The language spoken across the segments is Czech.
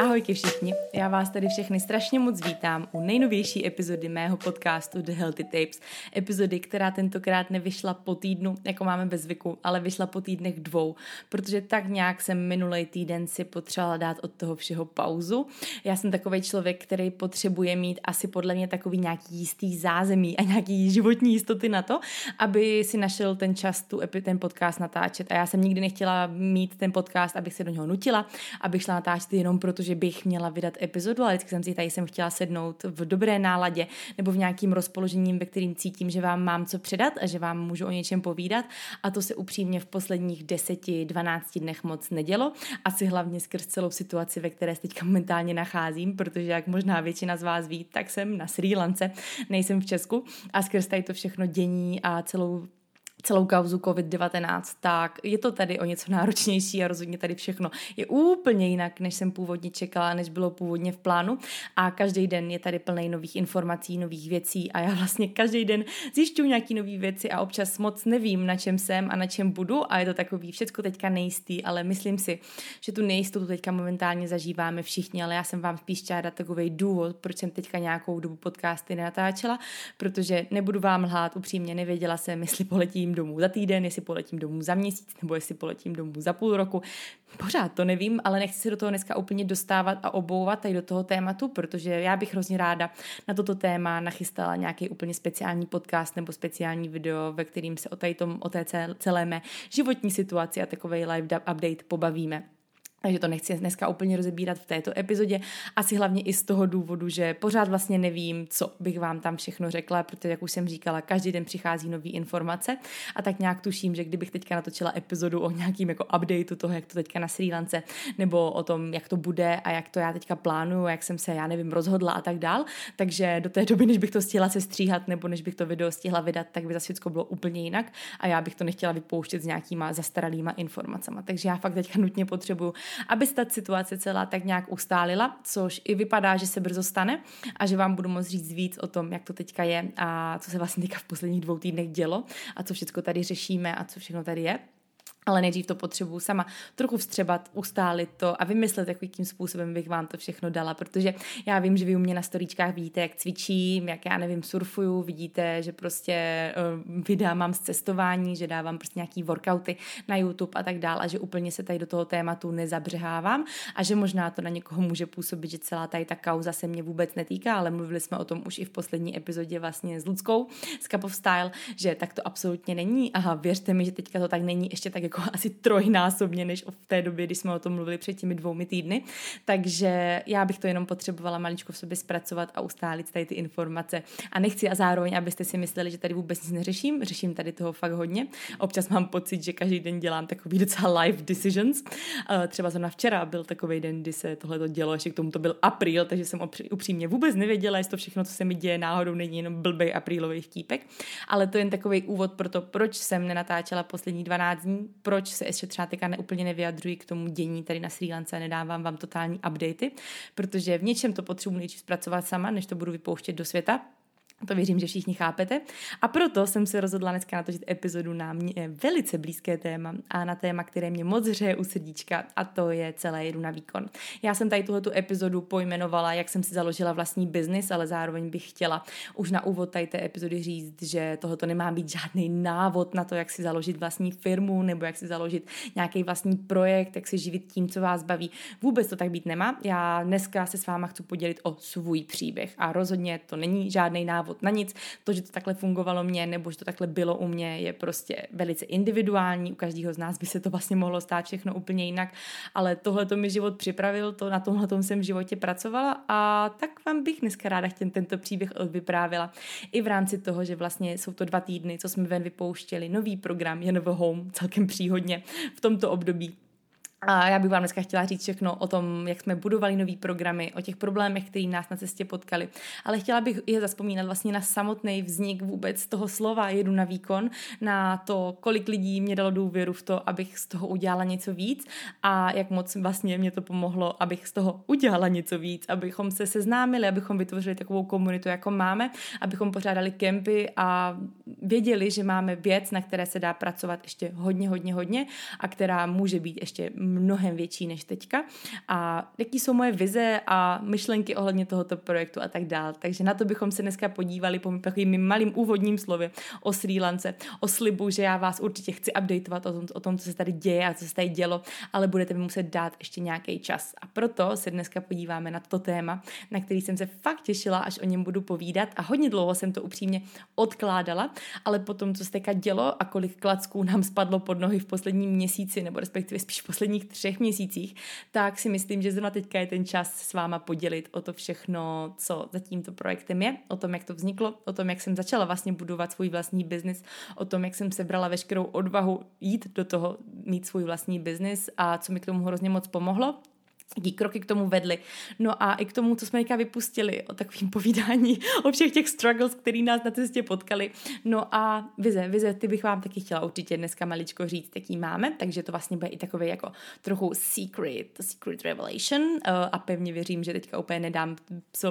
Ahojky všichni, já vás tady všechny strašně moc vítám u nejnovější epizody mého podcastu The Healthy Tapes. Epizody, která tentokrát nevyšla po týdnu, jako máme bez zvyku, ale vyšla po týdnech dvou, protože tak nějak jsem minulý týden si potřebovala dát od toho všeho pauzu. Já jsem takový člověk, který potřebuje mít asi podle mě takový nějaký jistý zázemí a nějaký životní jistoty na to, aby si našel ten čas tu ten podcast natáčet. A já jsem nikdy nechtěla mít ten podcast, abych se do něho nutila, abych šla natáčet jenom proto, že bych měla vydat epizodu, ale vždycky jsem si tady jsem chtěla sednout v dobré náladě nebo v nějakým rozpoložením, ve kterým cítím, že vám mám co předat a že vám můžu o něčem povídat. A to se upřímně v posledních 10-12 dnech moc nedělo. Asi hlavně skrz celou situaci, ve které se teďka momentálně nacházím, protože jak možná většina z vás ví, tak jsem na Sri Lance, nejsem v Česku a skrz tady to všechno dění a celou celou kauzu COVID-19, tak je to tady o něco náročnější a rozhodně tady všechno je úplně jinak, než jsem původně čekala, než bylo původně v plánu. A každý den je tady plný nových informací, nových věcí a já vlastně každý den zjišťuju nějaký nové věci a občas moc nevím, na čem jsem a na čem budu a je to takový všechno teďka nejistý, ale myslím si, že tu nejistotu teďka momentálně zažíváme všichni, ale já jsem vám spíš dát takový důvod, proč jsem teďka nějakou dobu podcasty nenatáčela, protože nebudu vám lhát, upřímně nevěděla jsem, jestli poletím domů za týden, jestli poletím domů za měsíc, nebo jestli poletím domů za půl roku. Pořád to nevím, ale nechci se do toho dneska úplně dostávat a obouvat tady do toho tématu, protože já bych hrozně ráda na toto téma nachystala nějaký úplně speciální podcast nebo speciální video, ve kterým se o, tady tom, o té celé mé životní situaci a takový live update pobavíme. Takže to nechci dneska úplně rozebírat v této epizodě. Asi hlavně i z toho důvodu, že pořád vlastně nevím, co bych vám tam všechno řekla, protože, jak už jsem říkala, každý den přichází nové informace a tak nějak tuším, že kdybych teďka natočila epizodu o nějakým jako updateu toho, jak to teďka na Sri Lance, nebo o tom, jak to bude a jak to já teďka plánuju, jak jsem se, já nevím, rozhodla a tak dál. Takže do té doby, než bych to stihla se stříhat, nebo než bych to video stihla vydat, tak by zase všechno bylo úplně jinak a já bych to nechtěla vypouštět s nějakýma zastaralýma informacemi. Takže já fakt teďka nutně potřebuju aby se ta situace celá tak nějak ustálila, což i vypadá, že se brzo stane a že vám budu moct říct víc o tom, jak to teďka je a co se vlastně teďka v posledních dvou týdnech dělo a co všechno tady řešíme a co všechno tady je ale nejdřív to potřebuju sama trochu vstřebat, ustálit to a vymyslet, jakým způsobem bych vám to všechno dala, protože já vím, že vy u mě na storíčkách vidíte, jak cvičím, jak já nevím, surfuju, vidíte, že prostě uh, videa mám z cestování, že dávám prostě nějaký workouty na YouTube a tak dále a že úplně se tady do toho tématu nezabřehávám a že možná to na někoho může působit, že celá tady ta kauza se mě vůbec netýká, ale mluvili jsme o tom už i v poslední epizodě vlastně s Ludskou z Cup of Style, že tak to absolutně není. A věřte mi, že teďka to tak není ještě tak jako jako asi trojnásobně, než v té době, kdy jsme o tom mluvili před těmi dvoumi týdny. Takže já bych to jenom potřebovala maličko v sobě zpracovat a ustálit tady ty informace. A nechci a zároveň, abyste si mysleli, že tady vůbec nic neřeším. Řeším tady toho fakt hodně. Občas mám pocit, že každý den dělám takový docela live decisions. Třeba zrovna včera byl takový den, kdy se tohle to dělo, ještě k tomu to byl apríl, takže jsem upřímně vůbec nevěděla, jestli to všechno, co se mi děje náhodou, není jenom blbej aprílový vtípek. Ale to je jen takový úvod pro to, proč jsem nenatáčela poslední 12 dní, proč se ještě třeba teďka neúplně nevyjadřuji k tomu dění tady na Sri Lance a nedávám vám totální updaty, protože v něčem to potřebuji nejdřív zpracovat sama, než to budu vypouštět do světa to věřím, že všichni chápete. A proto jsem se rozhodla dneska natočit epizodu na mě velice blízké téma a na téma, které mě moc hřeje u srdíčka a to je celé jedu na výkon. Já jsem tady tuhletu epizodu pojmenovala, jak jsem si založila vlastní biznis, ale zároveň bych chtěla už na úvod tady té epizody říct, že tohoto nemá být žádný návod na to, jak si založit vlastní firmu nebo jak si založit nějaký vlastní projekt, jak se živit tím, co vás baví. Vůbec to tak být nemá. Já dneska se s váma chci podělit o svůj příběh a rozhodně to není žádný návod návod na nic. To, že to takhle fungovalo mě, nebo že to takhle bylo u mě, je prostě velice individuální. U každého z nás by se to vlastně mohlo stát všechno úplně jinak, ale tohle to mi život připravil, to na tomhle tom jsem v životě pracovala a tak vám bych dneska ráda chtěl tento příběh vyprávěla. I v rámci toho, že vlastně jsou to dva týdny, co jsme ven vypouštěli, nový program je Home, celkem příhodně v tomto období a já bych vám dneska chtěla říct všechno o tom, jak jsme budovali nové programy, o těch problémech, které nás na cestě potkali. Ale chtěla bych je zaspomínat vlastně na samotný vznik vůbec toho slova jedu na výkon, na to, kolik lidí mě dalo důvěru v to, abych z toho udělala něco víc a jak moc vlastně mě to pomohlo, abych z toho udělala něco víc, abychom se seznámili, abychom vytvořili takovou komunitu, jako máme, abychom pořádali kempy a věděli, že máme věc, na které se dá pracovat ještě hodně, hodně, hodně a která může být ještě mnohem větší než teďka a jaký jsou moje vize a myšlenky ohledně tohoto projektu a tak dále. Takže na to bychom se dneska podívali po takovým malým úvodním slově o Sri Lance, o slibu, že já vás určitě chci updateovat o tom, o tom, co se tady děje a co se tady dělo, ale budete mi muset dát ještě nějaký čas. A proto se dneska podíváme na to téma, na který jsem se fakt těšila, až o něm budu povídat a hodně dlouho jsem to upřímně odkládala, ale potom, co se teďka dělo a kolik klacků nám spadlo pod nohy v posledním měsíci, nebo respektive spíš v posledních třech měsících, tak si myslím, že zrovna teďka je ten čas s váma podělit o to všechno, co za tímto projektem je, o tom, jak to vzniklo, o tom, jak jsem začala vlastně budovat svůj vlastní biznis, o tom, jak jsem sebrala veškerou odvahu jít do toho, mít svůj vlastní biznis a co mi k tomu hrozně moc pomohlo jaký kroky k tomu vedly. No a i k tomu, co jsme teďka vypustili, o takovým povídání, o všech těch struggles, který nás na cestě potkali. No a vize, vize, ty bych vám taky chtěla určitě dneska maličko říct, jaký máme, takže to vlastně bude i takový jako trochu secret, secret revelation uh, a pevně věřím, že teďka úplně nedám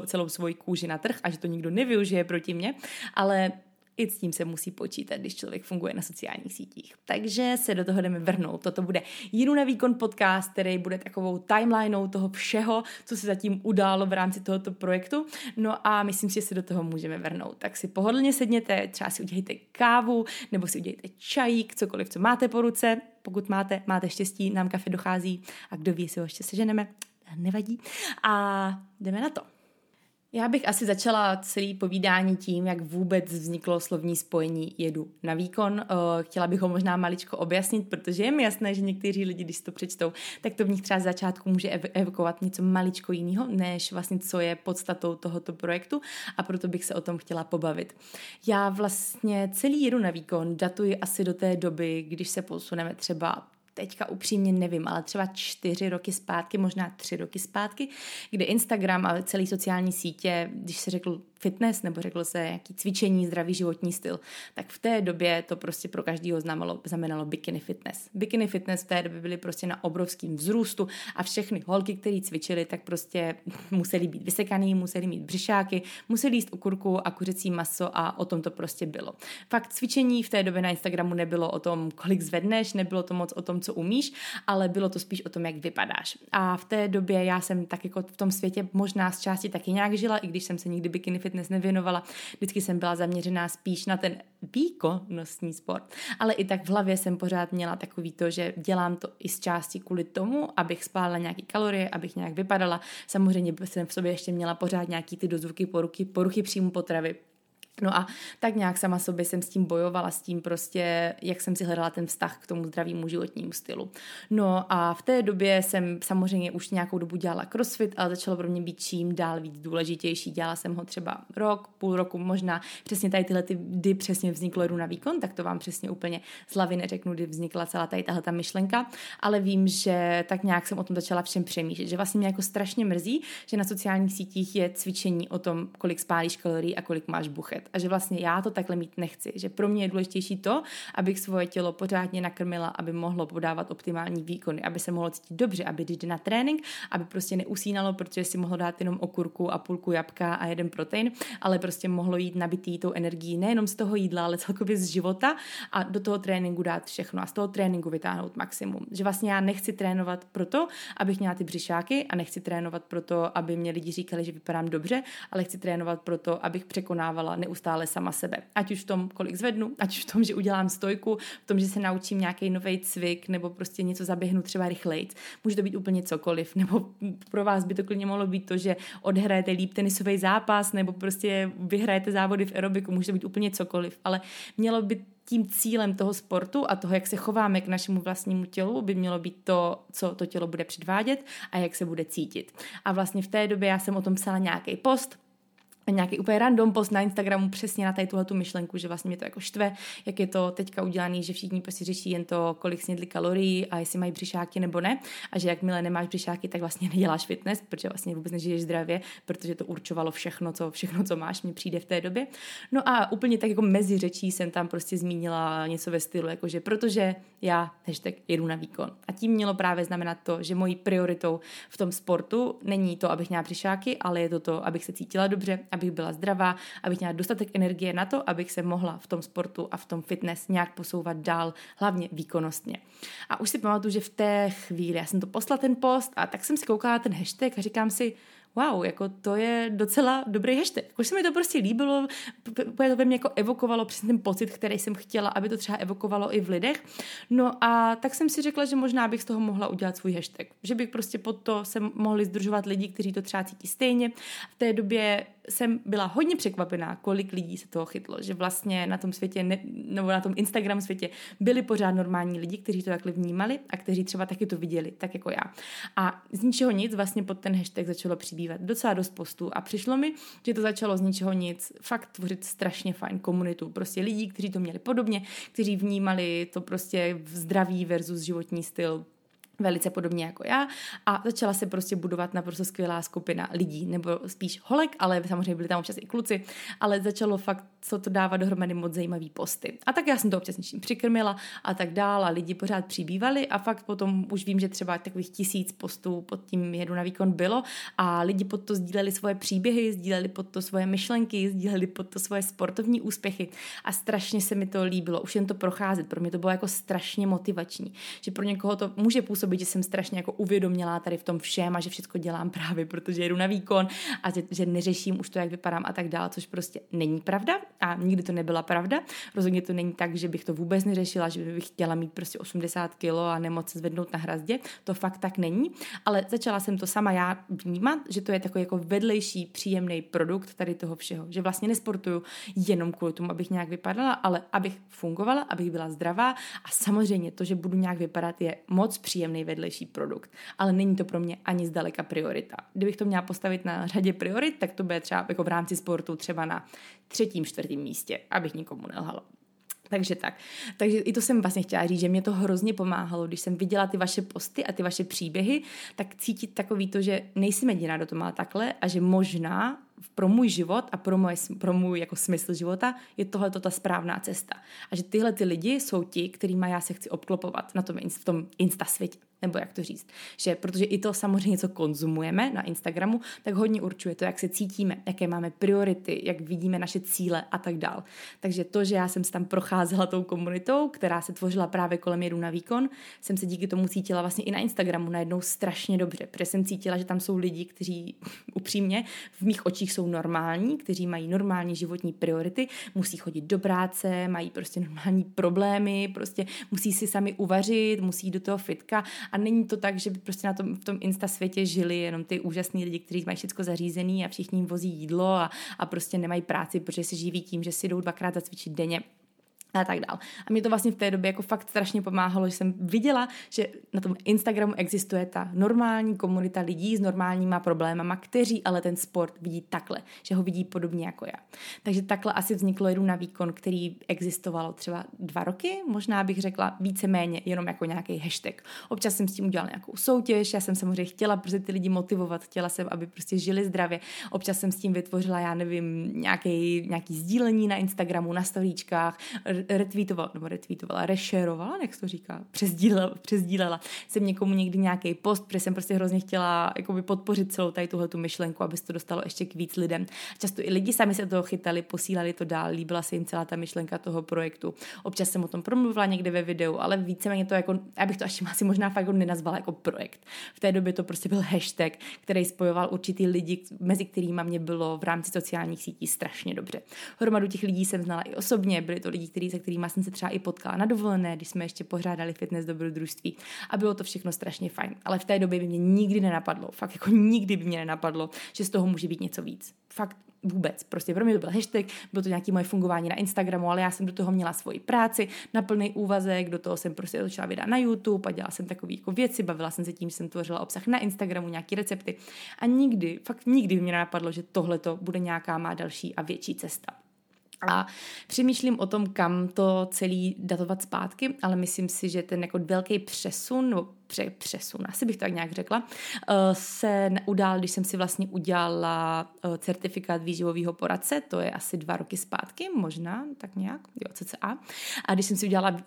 celou svoji kůži na trh a že to nikdo nevyužije proti mně, ale i s tím se musí počítat, když člověk funguje na sociálních sítích. Takže se do toho jdeme vrhnout. Toto bude Jiru na výkon podcast, který bude takovou timelineou toho všeho, co se zatím událo v rámci tohoto projektu. No a myslím že se do toho můžeme vrhnout. Tak si pohodlně sedněte, třeba si udělejte kávu, nebo si udělejte čajík, cokoliv, co máte po ruce. Pokud máte, máte štěstí, nám kafe dochází a kdo ví, jestli ho ještě seženeme, nevadí. A jdeme na to. Já bych asi začala celý povídání tím, jak vůbec vzniklo slovní spojení jedu na výkon. Eh, chtěla bych ho možná maličko objasnit, protože je mi jasné, že někteří lidi, když to přečtou, tak to v nich třeba z začátku může evokovat něco maličko jiného, než vlastně co je podstatou tohoto projektu a proto bych se o tom chtěla pobavit. Já vlastně celý jedu na výkon datuji asi do té doby, když se posuneme třeba teďka upřímně nevím, ale třeba čtyři roky zpátky, možná tři roky zpátky, kde Instagram a celý sociální sítě, když se řekl fitness nebo řeklo se jaký cvičení, zdravý životní styl, tak v té době to prostě pro každého znamenalo, znamenalo bikini fitness. Bikini fitness v té době byly prostě na obrovském vzrůstu a všechny holky, které cvičily, tak prostě museli být vysekaný, museli mít břišáky, museli jíst okurku a kuřecí maso a o tom to prostě bylo. Fakt cvičení v té době na Instagramu nebylo o tom, kolik zvedneš, nebylo to moc o tom, co umíš, ale bylo to spíš o tom, jak vypadáš. A v té době já jsem tak jako v tom světě možná z části taky nějak žila, i když jsem se nikdy bikini fitness nevěnovala. Vždycky jsem byla zaměřená spíš na ten výkonnostní sport. Ale i tak v hlavě jsem pořád měla takový to, že dělám to i z části kvůli tomu, abych spálila nějaký kalorie, abych nějak vypadala. Samozřejmě jsem v sobě ještě měla pořád nějaký ty dozvuky poruchy, poruchy příjmu potravy, No a tak nějak sama sobě jsem s tím bojovala, s tím prostě, jak jsem si hledala ten vztah k tomu zdravému životnímu stylu. No a v té době jsem samozřejmě už nějakou dobu dělala crossfit, ale začalo pro mě být čím dál víc důležitější. Dělala jsem ho třeba rok, půl roku, možná přesně tady tyhle, ty, kdy přesně vzniklo jdu na výkon, tak to vám přesně úplně z hlavy neřeknu, kdy vznikla celá tady tahle ta myšlenka, ale vím, že tak nějak jsem o tom začala všem přemýšlet, že vlastně mě jako strašně mrzí, že na sociálních sítích je cvičení o tom, kolik spálíš kalorií a kolik máš buchet a že vlastně já to takhle mít nechci, že pro mě je důležitější to, abych svoje tělo pořádně nakrmila, aby mohlo podávat optimální výkony, aby se mohlo cítit dobře, aby když jde na trénink, aby prostě neusínalo, protože si mohlo dát jenom okurku a půlku jabka a jeden protein, ale prostě mohlo jít nabitý tou energií nejenom z toho jídla, ale celkově z života a do toho tréninku dát všechno a z toho tréninku vytáhnout maximum. Že vlastně já nechci trénovat proto, abych měla ty břišáky a nechci trénovat proto, aby mě lidi říkali, že vypadám dobře, ale chci trénovat proto, abych překonávala neustále neustále sama sebe. Ať už v tom, kolik zvednu, ať už v tom, že udělám stojku, v tom, že se naučím nějaký nový cvik nebo prostě něco zaběhnu třeba rychleji. Může to být úplně cokoliv. Nebo pro vás by to klidně mohlo být to, že odhrajete líp tenisový zápas nebo prostě vyhrajete závody v aerobiku. Může to být úplně cokoliv. Ale mělo by tím cílem toho sportu a toho, jak se chováme k našemu vlastnímu tělu, by mělo být to, co to tělo bude předvádět a jak se bude cítit. A vlastně v té době já jsem o tom psala nějaký post, nějaký úplně random post na Instagramu přesně na tady tu myšlenku, že vlastně mě to jako štve, jak je to teďka udělané, že všichni prostě řeší jen to, kolik snědli kalorií a jestli mají břišáky nebo ne. A že jakmile nemáš břišáky, tak vlastně neděláš fitness, protože vlastně vůbec nežiješ zdravě, protože to určovalo všechno, co, všechno, co máš, mi přijde v té době. No a úplně tak jako mezi řečí jsem tam prostě zmínila něco ve stylu, jakože protože já hashtag jedu na výkon. A tím mělo právě znamenat to, že mojí prioritou v tom sportu není to, abych měla břišáky, ale je to to, abych se cítila dobře, abych byla zdravá, abych měla dostatek energie na to, abych se mohla v tom sportu a v tom fitness nějak posouvat dál, hlavně výkonnostně. A už si pamatuju, že v té chvíli, já jsem to poslala ten post a tak jsem si koukala ten hashtag a říkám si, wow, jako to je docela dobrý hashtag. Jako se mi to prostě líbilo, to ve mně jako evokovalo přesně ten pocit, který jsem chtěla, aby to třeba evokovalo i v lidech. No a tak jsem si řekla, že možná bych z toho mohla udělat svůj hashtag. Že bych prostě pod to se mohli združovat lidi, kteří to třeba cítí stejně. V té době jsem byla hodně překvapená, kolik lidí se toho chytlo, že vlastně na tom světě, ne, nebo na tom Instagram světě byli pořád normální lidi, kteří to takhle vnímali a kteří třeba taky to viděli, tak jako já. A z ničeho nic vlastně pod ten hashtag začalo přibývat docela dost postů a přišlo mi, že to začalo z ničeho nic fakt tvořit strašně fajn komunitu, prostě lidí, kteří to měli podobně, kteří vnímali to prostě zdraví versus životní styl velice podobně jako já a začala se prostě budovat naprosto skvělá skupina lidí, nebo spíš holek, ale samozřejmě byli tam občas i kluci, ale začalo fakt co to dávat dohromady moc zajímavý posty. A tak já jsem to občas něčím přikrmila a tak dál a lidi pořád přibývali a fakt potom už vím, že třeba takových tisíc postů pod tím jedu na výkon bylo a lidi pod to sdíleli svoje příběhy, sdíleli pod to svoje myšlenky, sdíleli pod to svoje sportovní úspěchy a strašně se mi to líbilo, už jen to procházet, pro mě to bylo jako strašně motivační, že pro někoho to může působit, že jsem strašně jako uvědomila tady v tom všem a že všechno dělám právě, protože jedu na výkon a že, že neřeším už to, jak vypadám a tak dále, což prostě není pravda a nikdy to nebyla pravda. Rozhodně to není tak, že bych to vůbec neřešila, že bych chtěla mít prostě 80 kilo a nemoc se zvednout na hrazdě. To fakt tak není, ale začala jsem to sama já vnímat, že to je takový jako vedlejší příjemný produkt tady toho všeho, že vlastně nesportuju jenom kvůli tomu, abych nějak vypadala, ale abych fungovala, abych byla zdravá a samozřejmě to, že budu nějak vypadat, je moc příjemný vedlejší produkt, ale není to pro mě ani zdaleka priorita. Kdybych to měla postavit na řadě priorit, tak to bude třeba jako v rámci sportu třeba na třetím, čtvrtém místě, abych nikomu nelhala. Takže tak. Takže i to jsem vlastně chtěla říct, že mě to hrozně pomáhalo, když jsem viděla ty vaše posty a ty vaše příběhy, tak cítit takový to, že nejsem jediná, kdo to má takhle a že možná pro můj život a pro, moje, pro můj jako smysl života je tohle ta správná cesta. A že tyhle ty lidi jsou ti, kterými já se chci obklopovat na tom, v tom insta světě nebo jak to říct, že protože i to samozřejmě, co konzumujeme na Instagramu, tak hodně určuje to, jak se cítíme, jaké máme priority, jak vidíme naše cíle a tak dál. Takže to, že já jsem se tam procházela tou komunitou, která se tvořila právě kolem jedu na výkon, jsem se díky tomu cítila vlastně i na Instagramu najednou strašně dobře, protože jsem cítila, že tam jsou lidi, kteří upřímně v mých očích jsou normální, kteří mají normální životní priority, musí chodit do práce, mají prostě normální problémy, prostě musí si sami uvařit, musí do toho fitka a není to tak, že by prostě na tom, v tom Insta světě žili jenom ty úžasní lidi, kteří mají všechno zařízený a všichni jim vozí jídlo a, a prostě nemají práci, protože se živí tím, že si jdou dvakrát zacvičit denně a tak dál. A mě to vlastně v té době jako fakt strašně pomáhalo, že jsem viděla, že na tom Instagramu existuje ta normální komunita lidí s normálníma problémama, kteří ale ten sport vidí takhle, že ho vidí podobně jako já. Takže takhle asi vzniklo jedu na výkon, který existovalo třeba dva roky, možná bych řekla víceméně jenom jako nějaký hashtag. Občas jsem s tím udělala nějakou soutěž, já jsem samozřejmě chtěla prostě ty lidi motivovat, chtěla jsem, aby prostě žili zdravě. Občas jsem s tím vytvořila, já nevím, nějaký, nějaký sdílení na Instagramu, na storíčkách, retweetovala, nebo retweetovala, rešerovala, jak se to říká, přezdílela, přezdílela jsem někomu někdy nějaký post, protože jsem prostě hrozně chtěla jakoby podpořit celou tady tuhle tu myšlenku, aby se to dostalo ještě k víc lidem. Často i lidi sami se toho chytali, posílali to dál, líbila se jim celá ta myšlenka toho projektu. Občas jsem o tom promluvila někde ve videu, ale víceméně to jako, abych to až asi možná fakt jako nenazvala jako projekt. V té době to prostě byl hashtag, který spojoval určitý lidi, mezi kterými mě bylo v rámci sociálních sítí strašně dobře. Hromadu těch lidí jsem znala i osobně, byli to lidi, kteří se kterými jsem se třeba i potkala na dovolené, když jsme ještě pořádali fitness dobrodružství a bylo to všechno strašně fajn. Ale v té době by mě nikdy nenapadlo, fakt jako nikdy by mě nenapadlo, že z toho může být něco víc. Fakt vůbec. Prostě pro mě to byl hashtag, bylo to nějaké moje fungování na Instagramu, ale já jsem do toho měla svoji práci na plný úvazek, do toho jsem prostě začala vydat na YouTube a dělala jsem takové jako věci, bavila jsem se tím, že jsem tvořila obsah na Instagramu, nějaké recepty a nikdy, fakt nikdy mě nenapadlo, že tohle to bude nějaká má další a větší cesta. A přemýšlím o tom, kam to celý datovat zpátky, ale myslím si, že ten jako velký přesun, pře- přesun, asi bych to tak nějak řekla, uh, se udál, když jsem si vlastně udělala uh, certifikát výživového poradce, to je asi dva roky zpátky, možná tak nějak, jo, CCA. A když jsem si udělala uh,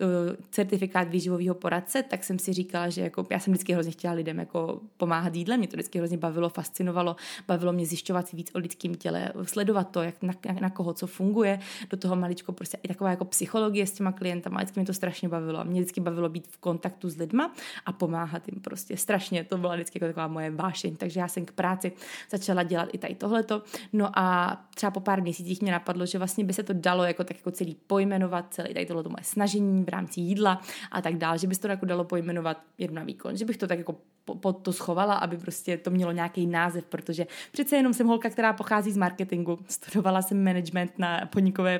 certifikát výživového poradce, tak jsem si říkala, že jako, já jsem vždycky hrozně chtěla lidem jako pomáhat jídlem, mě to vždycky hrozně bavilo, fascinovalo, bavilo mě zjišťovat víc o lidském těle, sledovat to, jak na, na koho co funguje, do toho maličko prostě i taková jako psychologie s těma klientama, vždycky mě to strašně bavilo. Mě vždycky bavilo být v kontaktu s lidma a pomáhat jim prostě strašně. To byla vždycky jako taková moje vášeň, takže já jsem k práci začala dělat i tady tohleto. No a třeba po pár měsících mě napadlo, že vlastně by se to dalo jako tak jako celý pojmenovat, celý tady tohleto moje snažení v rámci jídla a tak dále, že by se to jako dalo pojmenovat jedno na výkon, že bych to tak jako pod to schovala, aby prostě to mělo nějaký název, protože přece jenom jsem holka, která pochází z marketingu, studovala jsem management na podnikové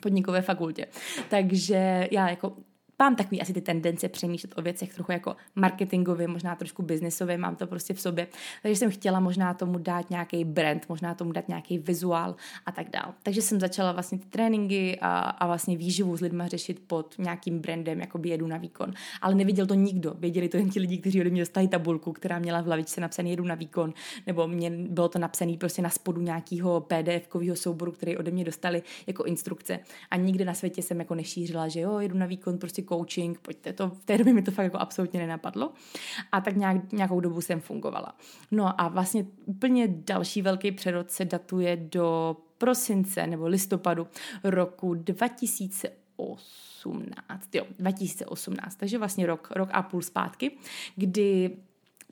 podnikové fakultě. Takže já jako mám takový asi ty tendence přemýšlet o věcech trochu jako marketingově, možná trošku biznisově, mám to prostě v sobě. Takže jsem chtěla možná tomu dát nějaký brand, možná tomu dát nějaký vizuál a tak dál. Takže jsem začala vlastně ty tréninky a, a vlastně výživu s lidma řešit pod nějakým brandem, jako by jedu na výkon. Ale neviděl to nikdo. Věděli to jen ti lidi, kteří ode mě dostali tabulku, která měla v lavičce napsaný jedu na výkon, nebo mě bylo to napsané prostě na spodu nějakého PDF-kového souboru, který ode mě dostali jako instrukce. A nikde na světě jsem jako nešířila, že jo, jedu na výkon, prostě coaching, pojďte to, v té době mi to fakt jako absolutně nenapadlo. A tak nějak, nějakou dobu jsem fungovala. No a vlastně úplně další velký přerod se datuje do prosince nebo listopadu roku 2018, jo, 2018, takže vlastně rok, rok a půl zpátky, kdy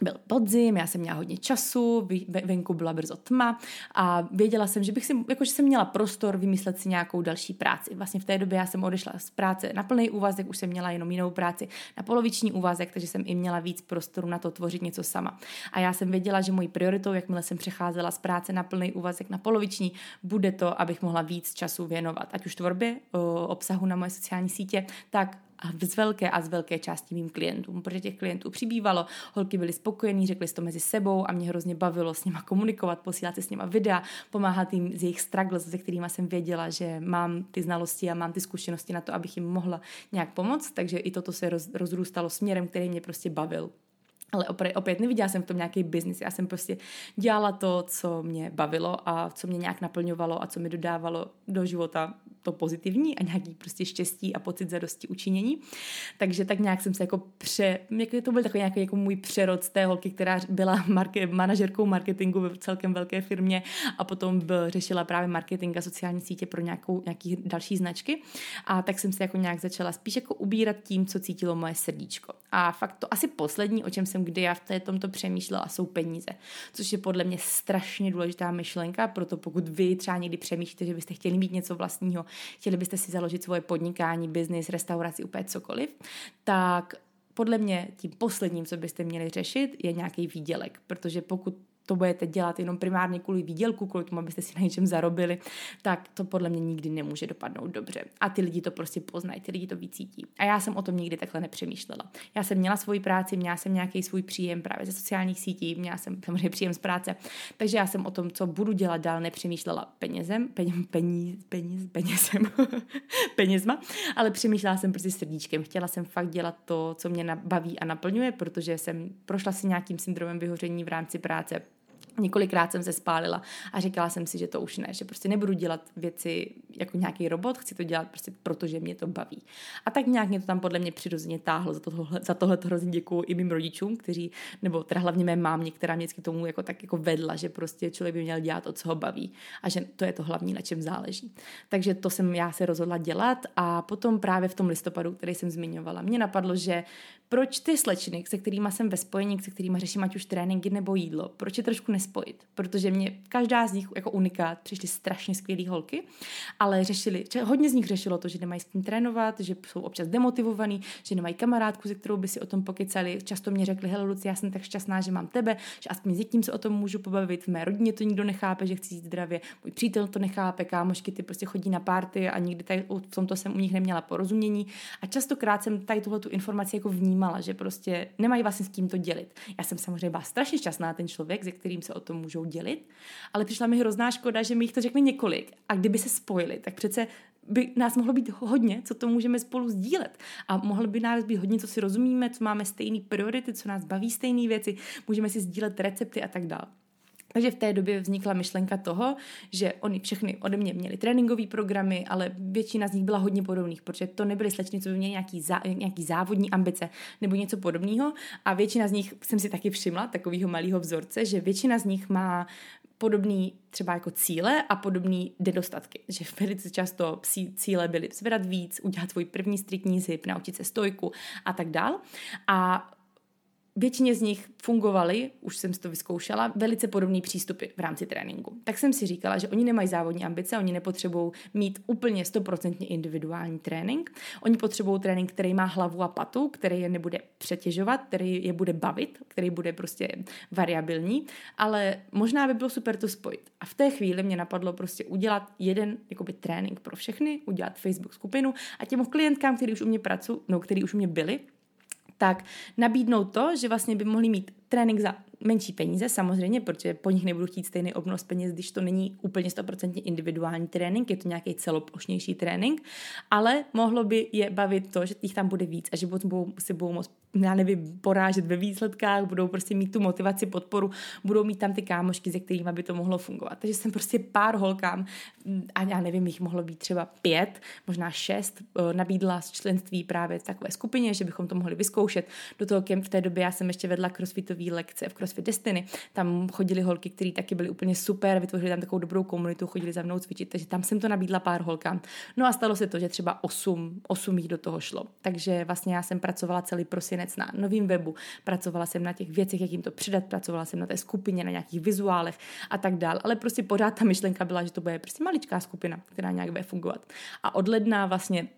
byl podzim, já jsem měla hodně času, venku byla brzo tma a věděla jsem, že bych si, jakože jsem měla prostor vymyslet si nějakou další práci. Vlastně v té době já jsem odešla z práce na plný úvazek, už jsem měla jenom jinou práci na poloviční úvazek, takže jsem i měla víc prostoru na to tvořit něco sama. A já jsem věděla, že mojí prioritou, jakmile jsem přecházela z práce na plný úvazek na poloviční, bude to, abych mohla víc času věnovat, ať už tvorbě, obsahu na moje sociální sítě, tak a z velké a z velké části mým klientům, protože těch klientů přibývalo, holky byly spokojení, řekli si to mezi sebou a mě hrozně bavilo s nima komunikovat, posílat si s nima videa, pomáhat jim z jejich struggles, se kterými jsem věděla, že mám ty znalosti a mám ty zkušenosti na to, abych jim mohla nějak pomoct, takže i toto se roz, rozrůstalo směrem, který mě prostě bavil. Ale opět, opět neviděla jsem v tom nějaký biznis. Já jsem prostě dělala to, co mě bavilo a co mě nějak naplňovalo a co mi dodávalo do života to pozitivní a nějaký prostě štěstí a pocit zadosti učinění. Takže tak nějak jsem se jako pře... Jako to byl takový nějaký jako můj přerod z té holky, která byla marke, manažerkou marketingu ve celkem velké firmě a potom byl, řešila právě marketing a sociální sítě pro nějakou, nějaký další značky. A tak jsem se jako nějak začala spíš jako ubírat tím, co cítilo moje srdíčko. A fakt to asi poslední, o čem jsem kdy já v té tomto přemýšlela, jsou peníze. Což je podle mě strašně důležitá myšlenka, proto pokud vy třeba někdy přemýšlíte, že byste chtěli mít něco vlastního, chtěli byste si založit svoje podnikání, biznis, restauraci, úplně cokoliv, tak podle mě tím posledním, co byste měli řešit, je nějaký výdělek, protože pokud to budete dělat jenom primárně kvůli výdělku, kvůli tomu, abyste si na něčem zarobili, tak to podle mě nikdy nemůže dopadnout dobře. A ty lidi to prostě poznají, ty lidi to vycítí. A já jsem o tom nikdy takhle nepřemýšlela. Já jsem měla svoji práci, měla jsem nějaký svůj příjem právě ze sociálních sítí, měla jsem samozřejmě příjem z práce, takže já jsem o tom, co budu dělat dál, nepřemýšlela penězem, peníz, peníz, peníz, penězem, penězma, ale přemýšlela jsem prostě srdíčkem. Chtěla jsem fakt dělat to, co mě baví a naplňuje, protože jsem prošla si nějakým syndromem vyhoření v rámci práce Několikrát jsem se spálila a říkala jsem si, že to už ne, že prostě nebudu dělat věci jako nějaký robot, chci to dělat prostě proto, že mě to baví. A tak nějak mě to tam podle mě přirozeně táhlo, za, tohle, za tohle to hrozně děkuju i mým rodičům, kteří, nebo teda hlavně mé mámě, která mě vždycky tomu jako tak jako vedla, že prostě člověk by měl dělat to, co ho baví a že to je to hlavní, na čem záleží. Takže to jsem já se rozhodla dělat a potom právě v tom listopadu, který jsem zmiňovala, mě napadlo, že proč ty slečny, se kterými jsem ve spojení, se kterými řeším ať už tréninky nebo jídlo, proč je trošku nespojit? Protože mě každá z nich jako unikát přišly strašně skvělé holky, ale řešili, hodně z nich řešilo to, že nemají s kým trénovat, že jsou občas demotivovaný, že nemají kamarádku, se kterou by si o tom pokecali. Často mě řekli, hele Luci, já jsem tak šťastná, že mám tebe, že aspoň s někým se o tom můžu pobavit. V mé rodině to nikdo nechápe, že chci jít zdravě, můj přítel to nechápe, kámošky ty prostě chodí na párty a nikdy tady, v tomto jsem u nich neměla porozumění. A častokrát jsem tady tuhle tu informaci jako vnímala, že prostě nemají vlastně s kým to dělit. Já jsem samozřejmě byla strašně šťastná ten člověk, se kterým se o tom můžou dělit, ale přišla mi hrozná škoda, že mi jich to řekne několik a kdyby se spojili, tak přece by nás mohlo být hodně, co to můžeme spolu sdílet. A mohlo by nás být hodně, co si rozumíme, co máme stejné priority, co nás baví stejné věci, můžeme si sdílet recepty a tak dále. Takže v té době vznikla myšlenka toho, že oni všechny ode mě měli tréninkové programy, ale většina z nich byla hodně podobných, protože to nebyly slečny, co by měly nějaký, zá, nějaký závodní ambice nebo něco podobného. A většina z nich jsem si taky všimla, takového malého vzorce, že většina z nich má podobný třeba jako cíle a podobný nedostatky. Že velice často cíle byly zvedat víc, udělat svůj první striktní zhyb, naučit se stojku a tak dál. A většině z nich fungovaly, už jsem si to vyzkoušela, velice podobné přístupy v rámci tréninku. Tak jsem si říkala, že oni nemají závodní ambice, oni nepotřebují mít úplně stoprocentně individuální trénink. Oni potřebují trénink, který má hlavu a patu, který je nebude přetěžovat, který je bude bavit, který bude prostě variabilní, ale možná by bylo super to spojit. A v té chvíli mě napadlo prostě udělat jeden jakoby trénink pro všechny, udělat Facebook skupinu a těm klientkám, kteří už u mě pracují, no, který už u mě byli, tak nabídnout to, že vlastně by mohli mít trénink za menší peníze, samozřejmě, protože po nich nebudu chtít stejný obnos peněz, když to není úplně 100% individuální trénink, je to nějaký celoplošnější trénink, ale mohlo by je bavit to, že jich tam bude víc a že budou, si budou moct já nevím, porážet ve výsledkách, budou prostě mít tu motivaci, podporu, budou mít tam ty kámošky, se kterými by to mohlo fungovat. Takže jsem prostě pár holkám, a já nevím, jich mohlo být třeba pět, možná šest, eh, nabídla členství právě v takové skupině, že bychom to mohli vyzkoušet. Do toho kemp v té době já jsem ještě vedla crossfitové lekce v CrossFit Destiny. Tam chodili holky, které taky byly úplně super, vytvořili tam takovou dobrou komunitu, chodili za mnou cvičit, takže tam jsem to nabídla pár holkám. No a stalo se to, že třeba osm, osm jich do toho šlo. Takže vlastně já jsem pracovala celý prosinec na novém webu, pracovala jsem na těch věcech, jak jim to přidat, pracovala jsem na té skupině, na nějakých vizuálech a tak dál, ale prostě pořád ta myšlenka byla, že to bude prostě maličká skupina, která nějak bude fungovat. A od ledna vlastně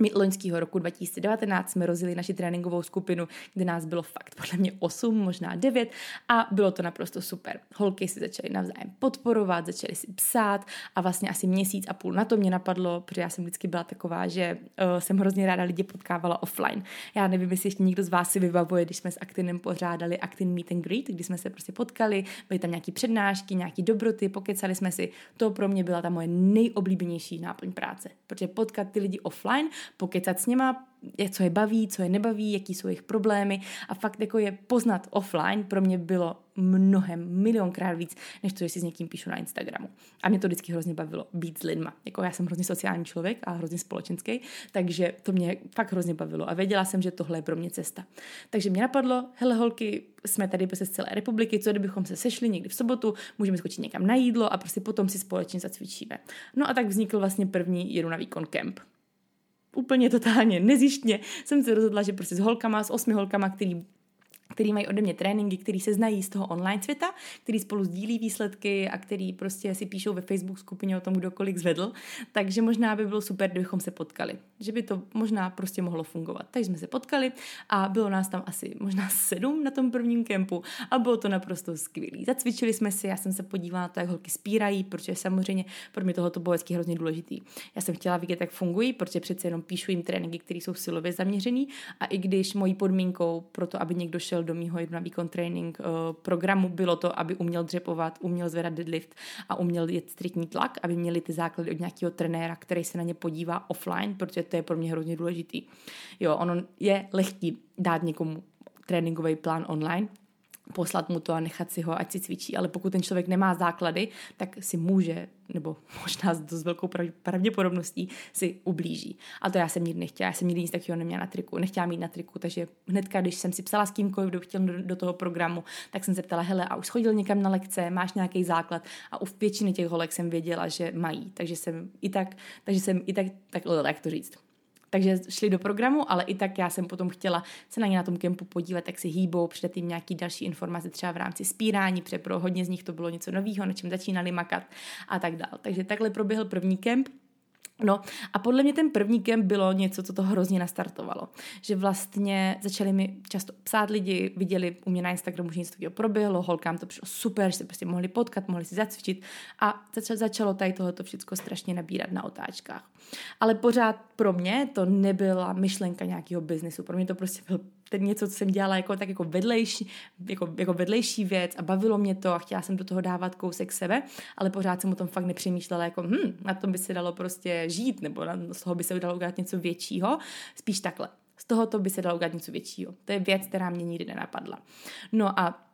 my loňského roku 2019 jsme rozjeli naši tréninkovou skupinu, kde nás bylo fakt podle mě 8, možná 9 a bylo to naprosto super. Holky si začaly navzájem podporovat, začaly si psát a vlastně asi měsíc a půl na to mě napadlo, protože já jsem vždycky byla taková, že uh, jsem hrozně ráda lidi potkávala offline. Já nevím, jestli ještě někdo z vás si vybavuje, když jsme s Actinem pořádali Actin Meet and Greet, kdy jsme se prostě potkali, byly tam nějaký přednášky, nějaký dobroty, pokecali jsme si. To pro mě byla ta moje nejoblíbenější náplň práce, protože potkat ty lidi offline pokecat s něma, co je baví, co je nebaví, jaký jsou jejich problémy a fakt jako je poznat offline pro mě bylo mnohem, milionkrát víc, než to, že si s někým píšu na Instagramu. A mě to vždycky hrozně bavilo být s lidma. Jako já jsem hrozně sociální člověk a hrozně společenský, takže to mě fakt hrozně bavilo a věděla jsem, že tohle je pro mě cesta. Takže mě napadlo, hele holky, jsme tady prostě z celé republiky, co kdybychom se sešli někdy v sobotu, můžeme skočit někam na jídlo a prostě potom si společně zacvičíme. No a tak vznikl vlastně první jedu na výkon kemp úplně totálně nezjištně jsem se rozhodla, že prostě s holkama, s osmi holkama, který který mají ode mě tréninky, který se znají z toho online světa, který spolu sdílí výsledky a který prostě si píšou ve Facebook skupině o tom, kdo kolik zvedl. Takže možná by bylo super, kdybychom se potkali. Že by to možná prostě mohlo fungovat. Takže jsme se potkali a bylo nás tam asi možná sedm na tom prvním kempu a bylo to naprosto skvělé. Zacvičili jsme si, já jsem se podívala na to, jak holky spírají, protože samozřejmě pro mě tohoto bylo vždycky hrozně důležitý. Já jsem chtěla vidět, jak fungují, protože přece jenom píšu jim tréninky, které jsou silově zaměřený a i když mojí podmínkou pro to, aby někdo šel do mýho jedna výkon training uh, programu bylo to, aby uměl dřepovat, uměl zvedat deadlift a uměl jet striktní tlak, aby měli ty základy od nějakého trenéra, který se na ně podívá offline, protože to je pro mě hrozně důležitý. Jo, ono je lehký dát někomu tréninkový plán online, poslat mu to a nechat si ho, ať si cvičí. Ale pokud ten člověk nemá základy, tak si může, nebo možná s dost velkou pravděpodobností, si ublíží. A to já jsem nikdy nechtěla. Já jsem nikdy nic takového neměla na triku. Nechtěla mít na triku, takže hnedka, když jsem si psala s kýmkoliv, kdo chtěl do, do toho programu, tak jsem se ptala, hele, a už schodil někam na lekce, máš nějaký základ? A u většiny těch holek jsem věděla, že mají. Takže jsem i tak, takže jsem i tak, tak, tak to říct takže šli do programu, ale i tak já jsem potom chtěla se na ně na tom kempu podívat, jak si hýbou, přidat jim nějaký další informace třeba v rámci spírání, protože pro hodně z nich to bylo něco nového, na čem začínali makat a tak dál. Takže takhle proběhl první kemp. No a podle mě ten první kemp bylo něco, co to hrozně nastartovalo. Že vlastně začali mi často psát lidi, viděli u mě na Instagramu, že něco takového proběhlo, holkám to přišlo super, že se prostě mohli potkat, mohli si zacvičit a začalo tady tohoto všechno strašně nabírat na otáčkách. Ale pořád pro mě to nebyla myšlenka nějakého biznesu, pro mě to prostě byl ten něco, co jsem dělala jako, tak jako vedlejší, jako, jako vedlejší věc a bavilo mě to a chtěla jsem do toho dávat kousek sebe, ale pořád jsem o tom fakt nepřemýšlela jako, hm, na tom by se dalo prostě žít, nebo na, z toho by se dalo udělat něco většího, spíš takhle. Z tohoto by se dalo udělat něco většího. To je věc, která mě nikdy nenapadla. No a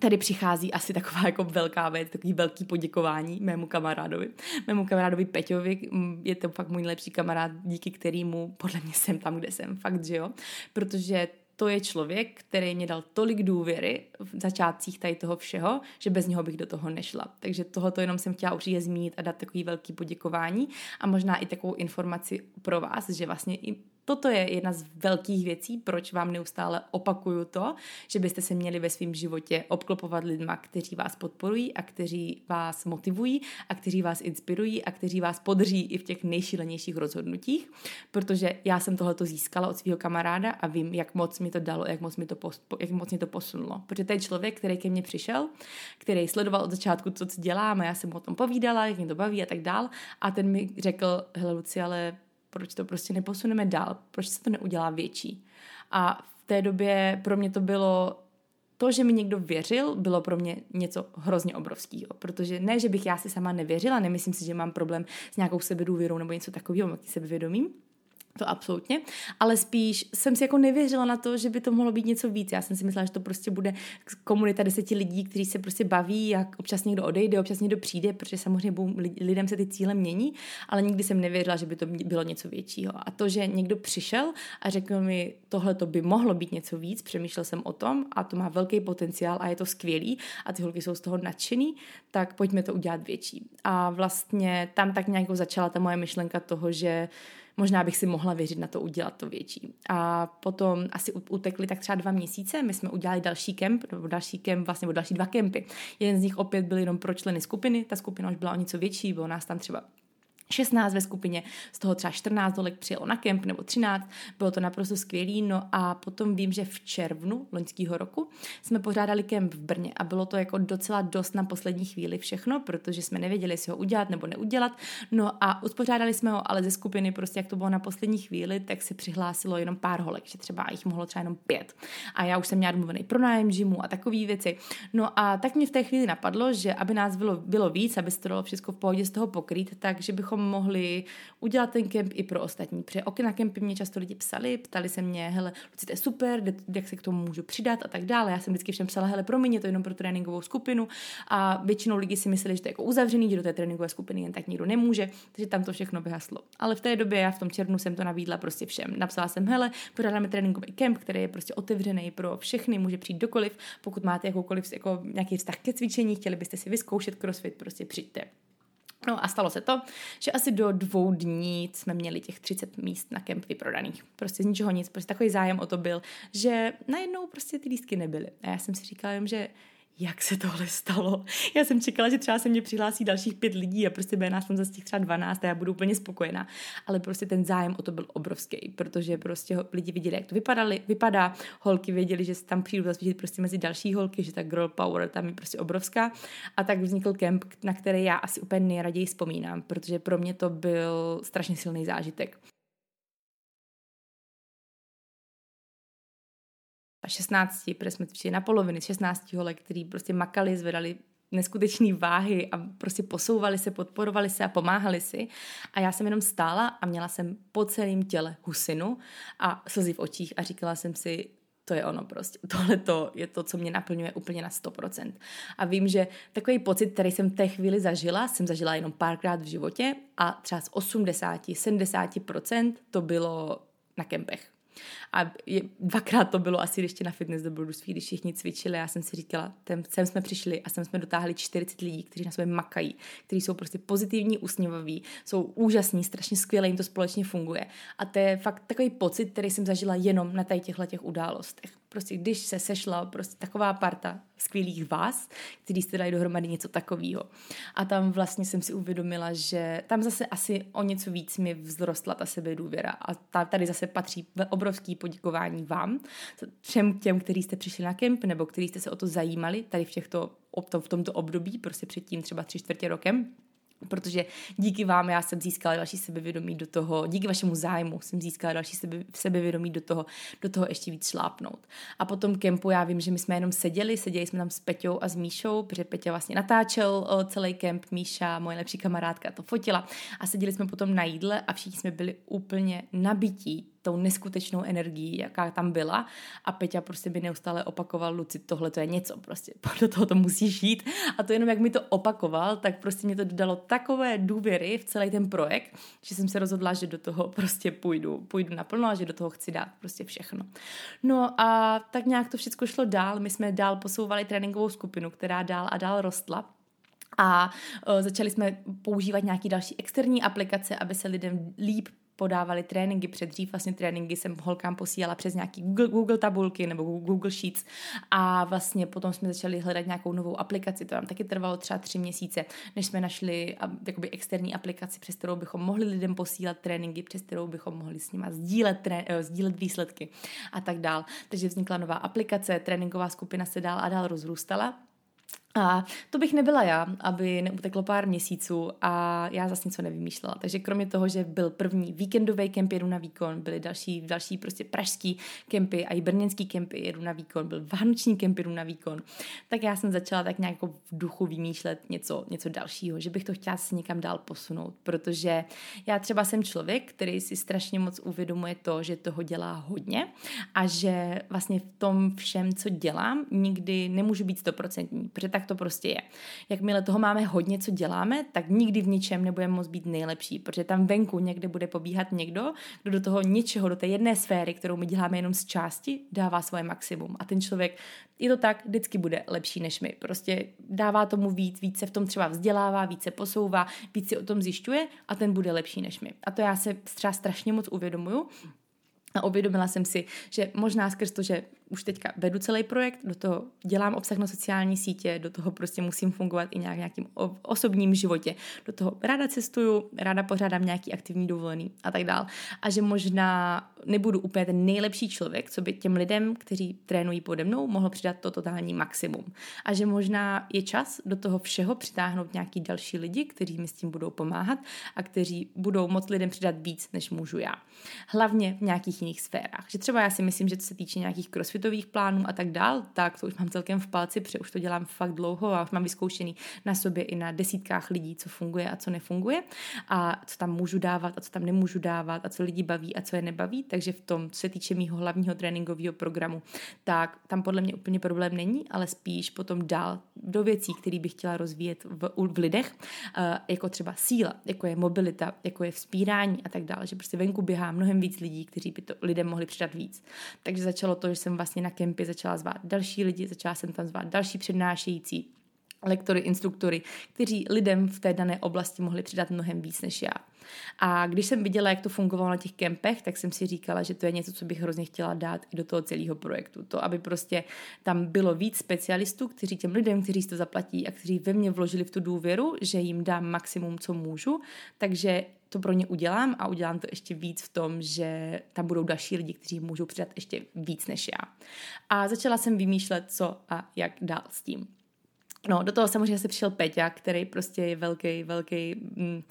Tady přichází asi taková jako velká věc, takový velký poděkování mému kamarádovi. Mému kamarádovi Peťovi, je to fakt můj nejlepší kamarád, díky kterému podle mě jsem tam, kde jsem, fakt, že jo. Protože to je člověk, který mě dal tolik důvěry v začátcích tady toho všeho, že bez něho bych do toho nešla. Takže tohoto jenom jsem chtěla určitě zmínit a dát takový velký poděkování a možná i takovou informaci pro vás, že vlastně i Toto je jedna z velkých věcí, proč vám neustále opakuju to, že byste se měli ve svém životě obklopovat lidma, kteří vás podporují a kteří vás motivují a kteří vás inspirují a kteří vás podrží i v těch nejšílenějších rozhodnutích, protože já jsem tohleto získala od svého kamaráda a vím, jak moc mi to dalo, jak moc mi to, pos, jak moc mi to posunulo. Protože to je člověk, který ke mně přišel, který sledoval od začátku, co, co děláme, já jsem mu o tom povídala, jak mě to baví a tak dál a ten mi řekl, hele Luci, ale proč to prostě neposuneme dál, proč se to neudělá větší. A v té době pro mě to bylo to, že mi někdo věřil, bylo pro mě něco hrozně obrovského, protože ne, že bych já si sama nevěřila, nemyslím si, že mám problém s nějakou sebedůvěrou nebo něco takového, sebevědomím, to absolutně, ale spíš jsem si jako nevěřila na to, že by to mohlo být něco víc. Já jsem si myslela, že to prostě bude komunita deseti lidí, kteří se prostě baví, jak občas někdo odejde, občas někdo přijde, protože samozřejmě lidem se ty cíle mění, ale nikdy jsem nevěřila, že by to bylo něco většího. A to, že někdo přišel a řekl mi, tohle to by mohlo být něco víc, přemýšlel jsem o tom a to má velký potenciál a je to skvělý a ty holky jsou z toho nadšený, tak pojďme to udělat větší. A vlastně tam tak nějak začala ta moje myšlenka toho, že možná bych si mohla věřit na to udělat to větší. A potom asi utekli tak třeba dva měsíce, my jsme udělali další kemp, nebo další kemp, vlastně další dva kempy. Jeden z nich opět byl jenom pro členy skupiny, ta skupina už byla o něco větší, bylo nás tam třeba 16 ve skupině, z toho třeba 14 dolek přijelo na kemp nebo 13, bylo to naprosto skvělý, no a potom vím, že v červnu loňského roku jsme pořádali kemp v Brně a bylo to jako docela dost na poslední chvíli všechno, protože jsme nevěděli, jestli ho udělat nebo neudělat, no a uspořádali jsme ho, ale ze skupiny prostě jak to bylo na poslední chvíli, tak se přihlásilo jenom pár holek, že třeba jich mohlo třeba jenom pět. A já už jsem měla domluvený pronájem žimu a takové věci, no a tak mě v té chvíli napadlo, že aby nás bylo, bylo víc, aby se to dalo všechno v pohodě z toho pokrýt, takže bychom mohli udělat ten kemp i pro ostatní. Protože na kempy mě často lidi psali, ptali se mě, hele, Luci, to je super, jak se k tomu můžu přidat a tak dále. Já jsem vždycky všem psala, hele, pro mě to jenom pro tréninkovou skupinu a většinou lidi si mysleli, že to je jako uzavřený, že do té tréninkové skupiny jen tak nikdo nemůže, takže tam to všechno vyhaslo. Ale v té době já v tom červnu jsem to nabídla prostě všem. Napsala jsem, hele, pořádáme tréninkový kemp, který je prostě otevřený pro všechny, může přijít dokoliv, pokud máte jakoukoliv jako nějaký vztah ke cvičení, chtěli byste si vyzkoušet crossfit, prostě přijďte. No a stalo se to, že asi do dvou dní jsme měli těch 30 míst na kemp vyprodaných. Prostě z ničeho nic, prostě takový zájem o to byl, že najednou prostě ty lístky nebyly. A já jsem si říkala že jak se tohle stalo. Já jsem čekala, že třeba se mě přihlásí dalších pět lidí a prostě bude nás tam zase těch třeba 12 a já budu úplně spokojená. Ale prostě ten zájem o to byl obrovský, protože prostě lidi viděli, jak to vypadali, vypadá, holky věděli, že se tam přijdu zasvítit prostě mezi další holky, že ta girl power tam je prostě obrovská. A tak vznikl kemp, na který já asi úplně nejraději vzpomínám, protože pro mě to byl strašně silný zážitek. 16, protože jsme přišli na poloviny, 16 holek, který prostě makali, zvedali neskutečné váhy a prostě posouvali se, podporovali se a pomáhali si. A já jsem jenom stála a měla jsem po celém těle husinu a slzy v očích a říkala jsem si, to je ono prostě. Tohle to je to, co mě naplňuje úplně na 100%. A vím, že takový pocit, který jsem té chvíli zažila, jsem zažila jenom párkrát v životě a třeba z 80-70% to bylo na kempech. A je, dvakrát to bylo asi ještě na fitness dobrodružství, když všichni cvičili. Já jsem si říkala, ten, sem jsme přišli a sem jsme dotáhli 40 lidí, kteří na sobě makají, kteří jsou prostě pozitivní, usměvaví, jsou úžasní, strašně skvěle, jim to společně funguje. A to je fakt takový pocit, který jsem zažila jenom na těchto těch událostech. Prostě když se sešla prostě taková parta skvělých vás, kteří jste dali dohromady něco takového. A tam vlastně jsem si uvědomila, že tam zase asi o něco víc mi vzrostla ta sebedůvěra. A tady zase patří obrovský poděkování vám, všem těm, kteří jste přišli na kemp nebo kteří jste se o to zajímali tady v těchto v tomto období, prostě předtím třeba tři čtvrtě rokem protože díky vám já jsem získala další sebevědomí do toho, díky vašemu zájmu jsem získala další sebe, sebevědomí do toho, do toho ještě víc šlápnout. A po tom kempu já vím, že my jsme jenom seděli, seděli jsme tam s Peťou a s Míšou, protože Peťa vlastně natáčel o, celý kemp, Míša, moje lepší kamarádka, to fotila a seděli jsme potom na jídle a všichni jsme byli úplně nabití tou neskutečnou energií, jaká tam byla. A Peťa prostě by neustále opakoval, Luci, tohle to je něco, prostě do toho to musíš jít a to jenom jak mi to opakoval, tak prostě mě to dodalo takové důvěry v celý ten projekt, že jsem se rozhodla, že do toho prostě půjdu, půjdu naplno a že do toho chci dát prostě všechno. No a tak nějak to všechno šlo dál, my jsme dál posouvali tréninkovou skupinu, která dál a dál rostla. A uh, začali jsme používat nějaké další externí aplikace, aby se lidem líp podávali tréninky. Předdřív vlastně tréninky jsem holkám posílala přes nějaký Google, Google tabulky nebo Google Sheets a vlastně potom jsme začali hledat nějakou novou aplikaci. To nám taky trvalo třeba tři měsíce, než jsme našli jakoby externí aplikaci, přes kterou bychom mohli lidem posílat tréninky, přes kterou bychom mohli s nimi sdílet, tré, uh, sdílet výsledky a tak dál. Takže vznikla nová aplikace, tréninková skupina se dál a dál rozrůstala a to bych nebyla já, aby neuteklo pár měsíců a já zase něco nevymýšlela. Takže kromě toho, že byl první víkendový kemp jedu na výkon, byly další, další prostě pražský kempy a i brněnský kempy jedu na výkon, byl vánoční kemp jedu na výkon, tak já jsem začala tak nějak jako v duchu vymýšlet něco, něco dalšího, že bych to chtěla si někam dál posunout, protože já třeba jsem člověk, který si strašně moc uvědomuje to, že toho dělá hodně a že vlastně v tom všem, co dělám, nikdy nemůžu být stoprocentní, protože tak to prostě je. Jakmile toho máme hodně, co děláme, tak nikdy v ničem nebudeme moct být nejlepší, protože tam venku někde bude pobíhat někdo, kdo do toho něčeho, do té jedné sféry, kterou my děláme jenom z části, dává svoje maximum. A ten člověk, je to tak, vždycky bude lepší než my. Prostě dává tomu víc, více v tom třeba vzdělává, více posouvá, víc si o tom zjišťuje a ten bude lepší než my. A to já se třeba strašně moc uvědomuju, a uvědomila jsem si, že možná skrz to, že už teďka vedu celý projekt, do toho dělám obsah na sociální sítě, do toho prostě musím fungovat i nějak nějakým osobním životě, do toho ráda cestuju, ráda pořádám nějaký aktivní dovolený a tak dál. A že možná nebudu úplně ten nejlepší člověk, co by těm lidem, kteří trénují pode mnou, mohl přidat to totální maximum. A že možná je čas do toho všeho přitáhnout nějaký další lidi, kteří mi s tím budou pomáhat a kteří budou moc lidem přidat víc, než můžu já. Hlavně v nějakých jiných sférách. Že třeba já si myslím, že co se týče nějakých crossfitových plánů a tak dál, tak to už mám celkem v palci, protože už to dělám fakt dlouho a už mám vyzkoušený na sobě i na desítkách lidí, co funguje a co nefunguje a co tam můžu dávat a co tam nemůžu dávat a co lidi baví a co je nebaví. Takže v tom, co se týče mýho hlavního tréninkového programu, tak tam podle mě úplně problém není, ale spíš potom dál do věcí, které bych chtěla rozvíjet v, v lidech, uh, jako třeba síla, jako je mobilita, jako je vzpírání a tak dále, že prostě venku běhá mnohem víc lidí, kteří by to lidem mohli přidat víc. Takže začalo to, že jsem vlastně na kempy začala zvát další lidi, začala jsem tam zvát další přednášející, lektory, instruktory, kteří lidem v té dané oblasti mohli přidat mnohem víc než já. A když jsem viděla, jak to fungovalo na těch kempech, tak jsem si říkala, že to je něco, co bych hrozně chtěla dát i do toho celého projektu. To, aby prostě tam bylo víc specialistů, kteří těm lidem, kteří si to zaplatí a kteří ve mně vložili v tu důvěru, že jim dám maximum, co můžu, takže to pro ně udělám a udělám to ještě víc v tom, že tam budou další lidi, kteří můžou přidat ještě víc než já. A začala jsem vymýšlet, co a jak dál s tím. No, do toho samozřejmě se přišel Peťa, který prostě je velký, velký, mm,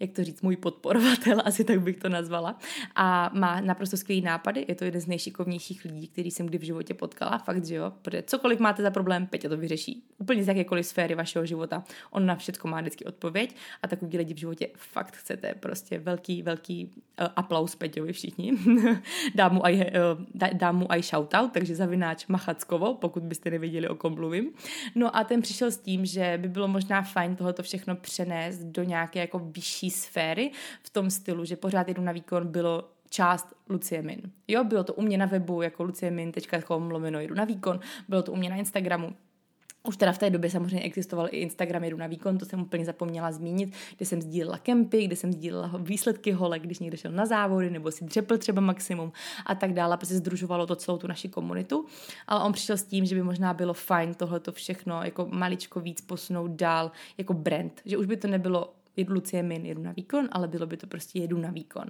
jak to říct, můj podporovatel, asi tak bych to nazvala. A má naprosto skvělý nápady, je to jeden z nejšikovnějších lidí, který jsem kdy v životě potkala, fakt, že jo, protože cokoliv máte za problém, Peťa to vyřeší. Úplně z jakékoliv sféry vašeho života. On na všechno má vždycky odpověď a takový lidi v životě fakt chcete. Prostě velký, velký uh, aplaus Peťovi všichni. dám mu aj, uh, dám mu aj shoutout, takže zavináč Machackovo, pokud byste nevěděli, o kom mluvím. No a ten přišel s tím, že by bylo možná fajn tohoto všechno přenést do nějaké jako vyšší sféry v tom stylu, že pořád jedu na výkon bylo část Lucie Min. Jo, bylo to u mě na webu jako luciemin.com lomeno jedu na výkon, bylo to u mě na Instagramu, už teda v té době samozřejmě existoval i Instagram jedu na výkon, to jsem úplně zapomněla zmínit, kde jsem sdílela kempy, kde jsem sdílela výsledky holek, když někdo šel na závody nebo si dřepl třeba maximum a tak dále, protože združovalo to celou tu naši komunitu. Ale on přišel s tím, že by možná bylo fajn tohleto všechno jako maličko víc posunout dál jako brand, že už by to nebylo jedu Lucie Min, jedu na výkon, ale bylo by to prostě jedu na výkon.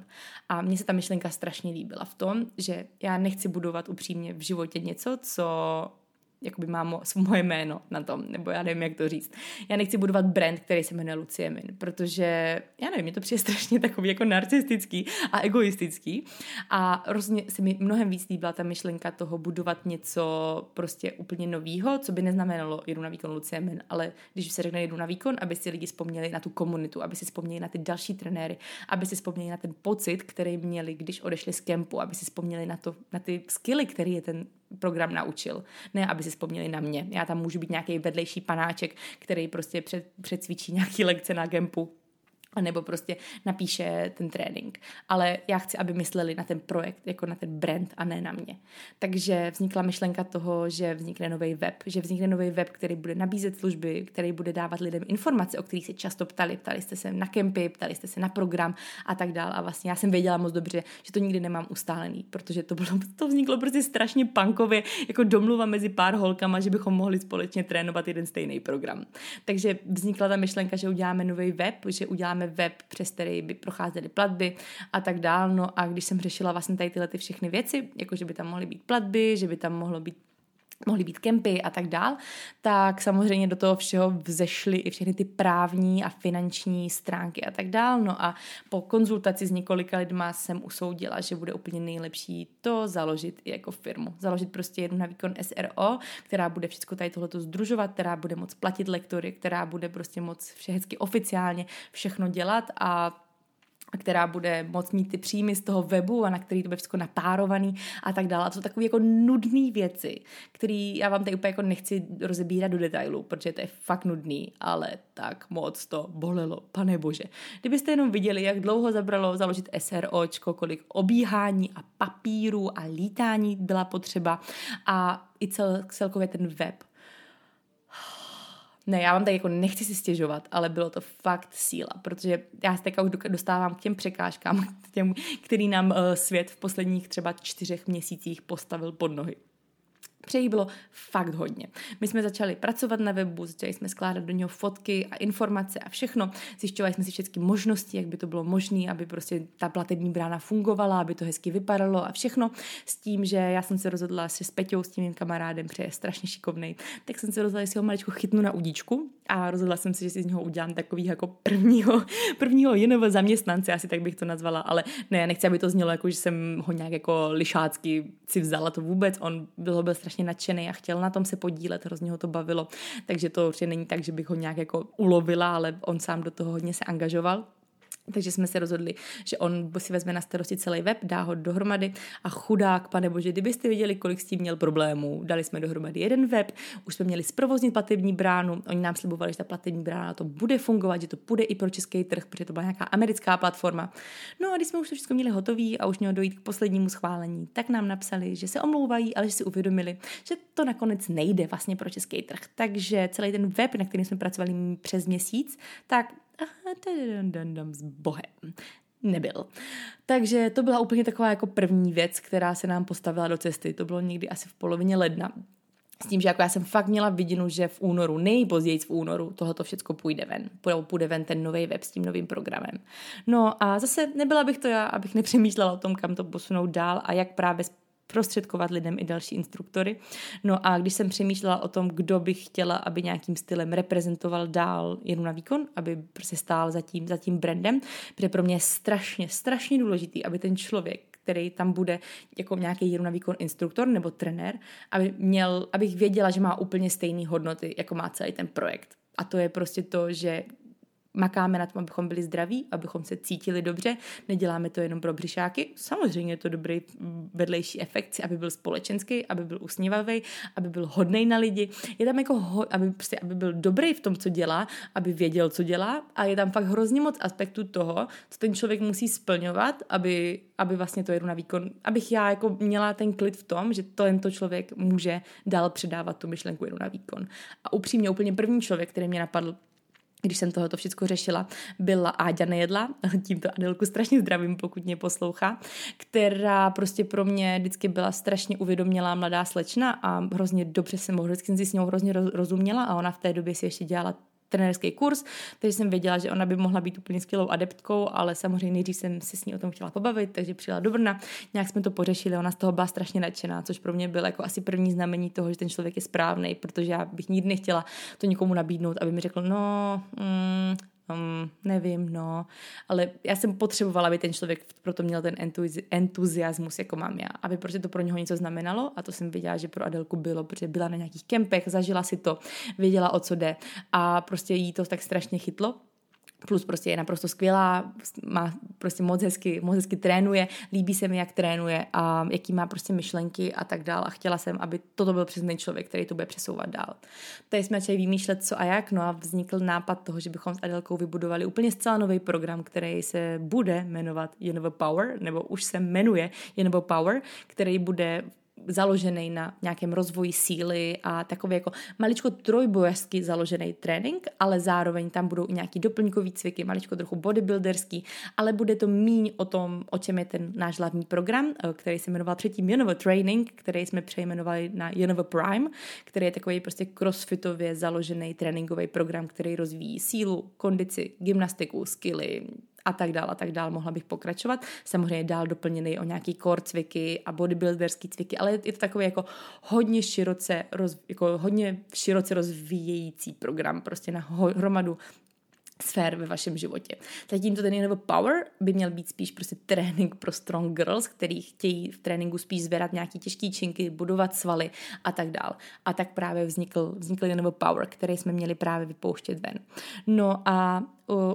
A mně se ta myšlenka strašně líbila v tom, že já nechci budovat upřímně v životě něco, co jakoby má moje jméno na tom, nebo já nevím, jak to říct. Já nechci budovat brand, který se jmenuje Lucie Min, protože, já nevím, mě to přijde strašně takový jako narcistický a egoistický a rozně se mi mnohem víc líbila ta myšlenka toho budovat něco prostě úplně novýho, co by neznamenalo jdu na výkon Lucie Min, ale když se řekne jdu na výkon, aby si lidi vzpomněli na tu komunitu, aby si vzpomněli na ty další trenéry, aby si vzpomněli na ten pocit, který měli, když odešli z kempu, aby si vzpomněli na, to, na ty skilly, který je ten program naučil. Ne, aby si vzpomněli na mě. Já tam můžu být nějaký vedlejší panáček, který prostě před, předcvičí nějaký lekce na gempu nebo prostě napíše ten trénink. Ale já chci, aby mysleli na ten projekt, jako na ten brand a ne na mě. Takže vznikla myšlenka toho, že vznikne nový web, že vznikne nový web, který bude nabízet služby, který bude dávat lidem informace, o kterých se často ptali. Ptali jste se na kempy, ptali jste se na program a tak dále. A vlastně já jsem věděla moc dobře, že to nikdy nemám ustálený, protože to, bylo, to vzniklo prostě strašně punkově, jako domluva mezi pár holkama, že bychom mohli společně trénovat jeden stejný program. Takže vznikla ta myšlenka, že uděláme nový web, že uděláme máme web, přes který by procházely platby a tak dál. No a když jsem řešila vlastně tady tyhle ty všechny věci, jako že by tam mohly být platby, že by tam mohlo být mohly být kempy a tak dál, tak samozřejmě do toho všeho vzešly i všechny ty právní a finanční stránky a tak dál. No a po konzultaci s několika lidma jsem usoudila, že bude úplně nejlepší to založit i jako firmu. Založit prostě jednu na výkon SRO, která bude všechno tady tohleto združovat, která bude moc platit lektory, která bude prostě moc všechny oficiálně všechno dělat a která bude moc mít ty příjmy z toho webu a na který to bude všechno napárovaný a tak dále. A to jsou takové jako nudné věci, které já vám tady úplně jako nechci rozebírat do detailu, protože to je fakt nudný, ale tak moc to bolelo, pane bože. Kdybyste jenom viděli, jak dlouho zabralo založit SROčko, kolik obíhání a papíru a lítání byla potřeba a i cel, celkově ten web ne, já vám tady jako nechci si stěžovat, ale bylo to fakt síla, protože já se teďka už dostávám k těm překážkám, k těm, který nám uh, svět v posledních třeba čtyřech měsících postavil pod nohy. Přejí bylo fakt hodně. My jsme začali pracovat na webu, začali jsme skládat do něho fotky a informace a všechno. Zjišťovali jsme si všechny možnosti, jak by to bylo možné, aby prostě ta platební brána fungovala, aby to hezky vypadalo a všechno. S tím, že já jsem se rozhodla se s Peťou, s tím mým kamarádem, protože je strašně šikovný, tak jsem se rozhodla, že si ho maličku chytnu na udíčku a rozhodla jsem se, že si z něho udělám takový jako prvního, prvního jiného zaměstnance, asi tak bych to nazvala, ale ne, nechci, aby to znělo jako, že jsem ho nějak jako lišácky si vzala to vůbec, on byl, byl strašně nadšený a chtěl na tom se podílet, hrozně ho to bavilo, takže to určitě není tak, že bych ho nějak jako ulovila, ale on sám do toho hodně se angažoval. Takže jsme se rozhodli, že on si vezme na starosti celý web, dá ho dohromady a chudák, pane bože, kdybyste viděli, kolik s tím měl problémů. Dali jsme dohromady jeden web, už jsme měli zprovoznit platební bránu, oni nám slibovali, že ta platební brána to bude fungovat, že to bude i pro český trh, protože to byla nějaká americká platforma. No a když jsme už to všechno měli hotové a už mělo dojít k poslednímu schválení, tak nám napsali, že se omlouvají, ale že si uvědomili, že to nakonec nejde vlastně pro český trh. Takže celý ten web, na kterým jsme pracovali přes měsíc, tak s Bohem nebyl. Takže to byla úplně taková jako první věc, která se nám postavila do cesty. To bylo někdy asi v polovině ledna. S tím, že jako já jsem fakt měla vidinu, že v únoru, nejpozději v únoru, tohoto všechno půjde ven. Půjde ven ten nový web s tím novým programem. No a zase nebyla bych to já, abych nepřemýšlela o tom, kam to posunout dál a jak právě prostředkovat lidem i další instruktory. No a když jsem přemýšlela o tom, kdo bych chtěla, aby nějakým stylem reprezentoval dál jenom na výkon, aby prostě stál za tím, za tím brandem, protože pro mě je strašně, strašně důležitý, aby ten člověk, který tam bude jako nějaký jenom na výkon instruktor nebo trenér, aby měl, abych věděla, že má úplně stejné hodnoty, jako má celý ten projekt. A to je prostě to, že makáme na tom, abychom byli zdraví, abychom se cítili dobře, neděláme to jenom pro břišáky. Samozřejmě je to dobrý vedlejší efekt, aby byl společenský, aby byl usmívavý, aby byl hodný na lidi. Je tam jako, ho, aby, prostě, aby byl dobrý v tom, co dělá, aby věděl, co dělá a je tam fakt hrozně moc aspektů toho, co ten člověk musí splňovat, aby, aby vlastně to jedu na výkon, abych já jako měla ten klid v tom, že to tento člověk může dál předávat tu myšlenku jedu na výkon. A upřímně úplně první člověk, který mě napadl když jsem tohoto všechno řešila, byla Áďa Nejedla, tímto Adelku strašně zdravím, pokud mě poslouchá, která prostě pro mě vždycky byla strašně uvědomělá mladá slečna a hrozně dobře jsem vždycky si s ní hrozně rozuměla a ona v té době si ještě dělala trenérský kurz, takže jsem věděla, že ona by mohla být úplně skvělou adeptkou, ale samozřejmě nejdřív jsem se s ní o tom chtěla pobavit, takže přijela do Brna, nějak jsme to pořešili, ona z toho byla strašně nadšená, což pro mě bylo jako asi první znamení toho, že ten člověk je správný, protože já bych nikdy nechtěla to nikomu nabídnout, aby mi řekl, no, mm, um, nevím, no, ale já jsem potřebovala, aby ten člověk proto měl ten entuzi- entuziasmus, jako mám já, aby prostě to pro něho něco znamenalo. A to jsem věděla, že pro Adelku bylo, protože byla na nějakých kempech, zažila si to, věděla, o co jde. A prostě jí to tak strašně chytlo, Plus prostě je naprosto skvělá, má prostě moc hezky, moc hezky trénuje, líbí se mi, jak trénuje a jaký má prostě myšlenky a tak dál. A chtěla jsem, aby toto byl přesný člověk, který to bude přesouvat dál. Tady jsme začali vymýšlet, co a jak, no a vznikl nápad toho, že bychom s Adelkou vybudovali úplně zcela nový program, který se bude jmenovat Yenova Power, nebo už se jmenuje Yenova Power, který bude založený na nějakém rozvoji síly a takový jako maličko trojbojařský založený trénink, ale zároveň tam budou i nějaký doplňkový cviky, maličko trochu bodybuilderský, ale bude to míň o tom, o čem je ten náš hlavní program, eh, který se jmenoval předtím Yonovo Training, který jsme přejmenovali na Yonovo Prime, který je takový prostě crossfitově založený tréninkový program, který rozvíjí sílu, kondici, gymnastiku, skilly, a tak dál a tak dál, mohla bych pokračovat. Samozřejmě dál doplněný o nějaký core cviky a bodybuilderský cviky, ale je to takový jako hodně široce, roz, jako hodně široce rozvíjející program prostě na hromadu sfér ve vašem životě. Zatímco ten Innova Power by měl být spíš prostě trénink pro strong girls, který chtějí v tréninku spíš zvedat nějaký těžký činky, budovat svaly a tak dál. A tak právě vznikl, vznikl Innova Power, který jsme měli právě vypouštět ven. No a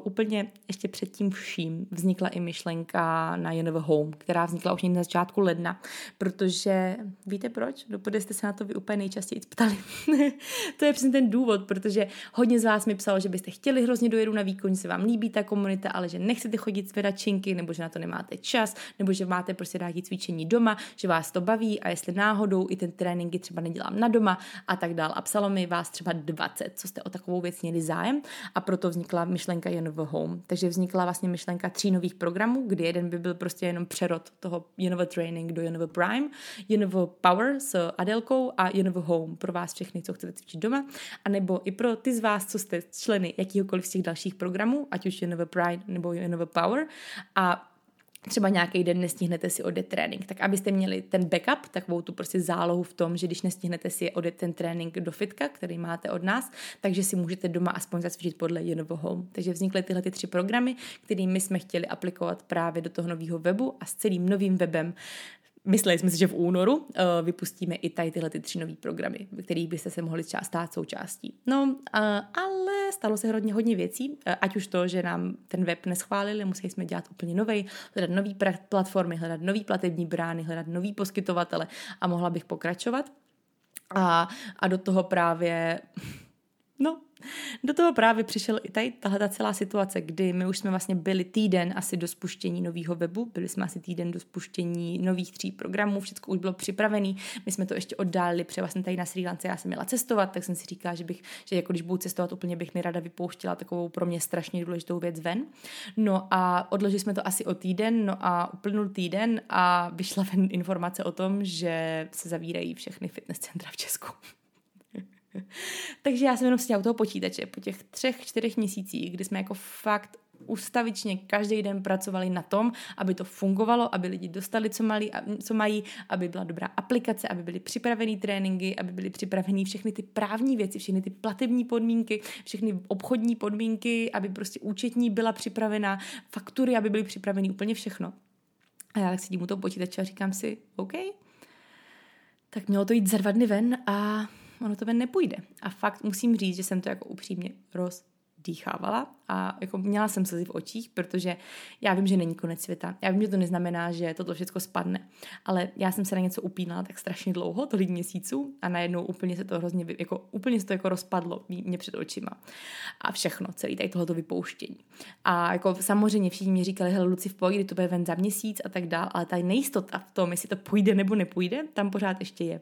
úplně ještě před tím vším vznikla i myšlenka na Jenova Home, která vznikla už na začátku ledna, protože víte proč? Dopody jste se na to vy úplně nejčastěji ptali. to je přesně ten důvod, protože hodně z vás mi psalo, že byste chtěli hrozně dojedu na výkon, že se vám líbí ta komunita, ale že nechcete chodit zvedat činky, nebo že na to nemáte čas, nebo že máte prostě nějaké cvičení doma, že vás to baví a jestli náhodou i ten tréninky třeba nedělám na doma a tak dál. A psalo mi vás třeba 20, co jste o takovou věc měli zájem a proto vznikla myšlenka myšlenka Jenova Home. Takže vznikla vlastně myšlenka tří nových programů, kdy jeden by byl prostě jenom přerod toho Jenova Training do Jenova Prime, Jenova Power s Adelkou a Jenova Home pro vás všechny, co chcete cvičit doma, a nebo i pro ty z vás, co jste členy jakýhokoliv z těch dalších programů, ať už Jenova Prime nebo Jenova Power. A třeba nějaký den nestihnete si odjet trénink, tak abyste měli ten backup, takovou tu prostě zálohu v tom, že když nestihnete si odjet ten trénink do fitka, který máte od nás, takže si můžete doma aspoň zacvičit podle Lenovo Home. Takže vznikly tyhle ty tři programy, kterými jsme chtěli aplikovat právě do toho nového webu a s celým novým webem Mysleli jsme si, že v únoru uh, vypustíme i tady tyhle ty tři nové programy, kterých byste se mohli stát součástí. No, uh, ale stalo se hodně, hodně věcí, uh, ať už to, že nám ten web neschválili, museli jsme dělat úplně nový, hledat nové platformy, hledat nové platební brány, hledat nový poskytovatele a mohla bych pokračovat. A, a do toho právě, no, do toho právě přišel i tady tahle ta celá situace, kdy my už jsme vlastně byli týden asi do spuštění nového webu, byli jsme asi týden do spuštění nových tří programů, všechno už bylo připravené, my jsme to ještě oddálili, protože vlastně tady na Sri Lance já jsem měla cestovat, tak jsem si říkala, že bych, že jako když budu cestovat, úplně bych nerada vypouštila takovou pro mě strašně důležitou věc ven. No a odložili jsme to asi o týden, no a uplynul týden a vyšla ven informace o tom, že se zavírají všechny fitness centra v Česku. Takže já jsem jenom seděla u toho počítače po těch třech, čtyřech měsících, kdy jsme jako fakt ustavičně každý den pracovali na tom, aby to fungovalo, aby lidi dostali, co, mali, co mají, aby byla dobrá aplikace, aby byly připravený tréninky, aby byly připravený všechny ty právní věci, všechny ty platební podmínky, všechny obchodní podmínky, aby prostě účetní byla připravená, faktury, aby byly připraveny úplně všechno. A já tak sedím u toho počítače a říkám si, OK, tak mělo to jít za dva dny ven a ono to ven nepůjde. A fakt musím říct, že jsem to jako upřímně roz dýchávala a jako měla jsem slzy v očích, protože já vím, že není konec světa. Já vím, že to neznamená, že toto všechno spadne, ale já jsem se na něco upínala tak strašně dlouho, tolik měsíců a najednou úplně se to hrozně, jako, úplně se to jako rozpadlo mě před očima. A všechno, celý tady tohoto vypouštění. A jako samozřejmě všichni mi říkali, hele Luci, v pohodě, to bude ven za měsíc a tak dál, ale ta nejistota v tom, jestli to půjde nebo nepůjde, tam pořád ještě je.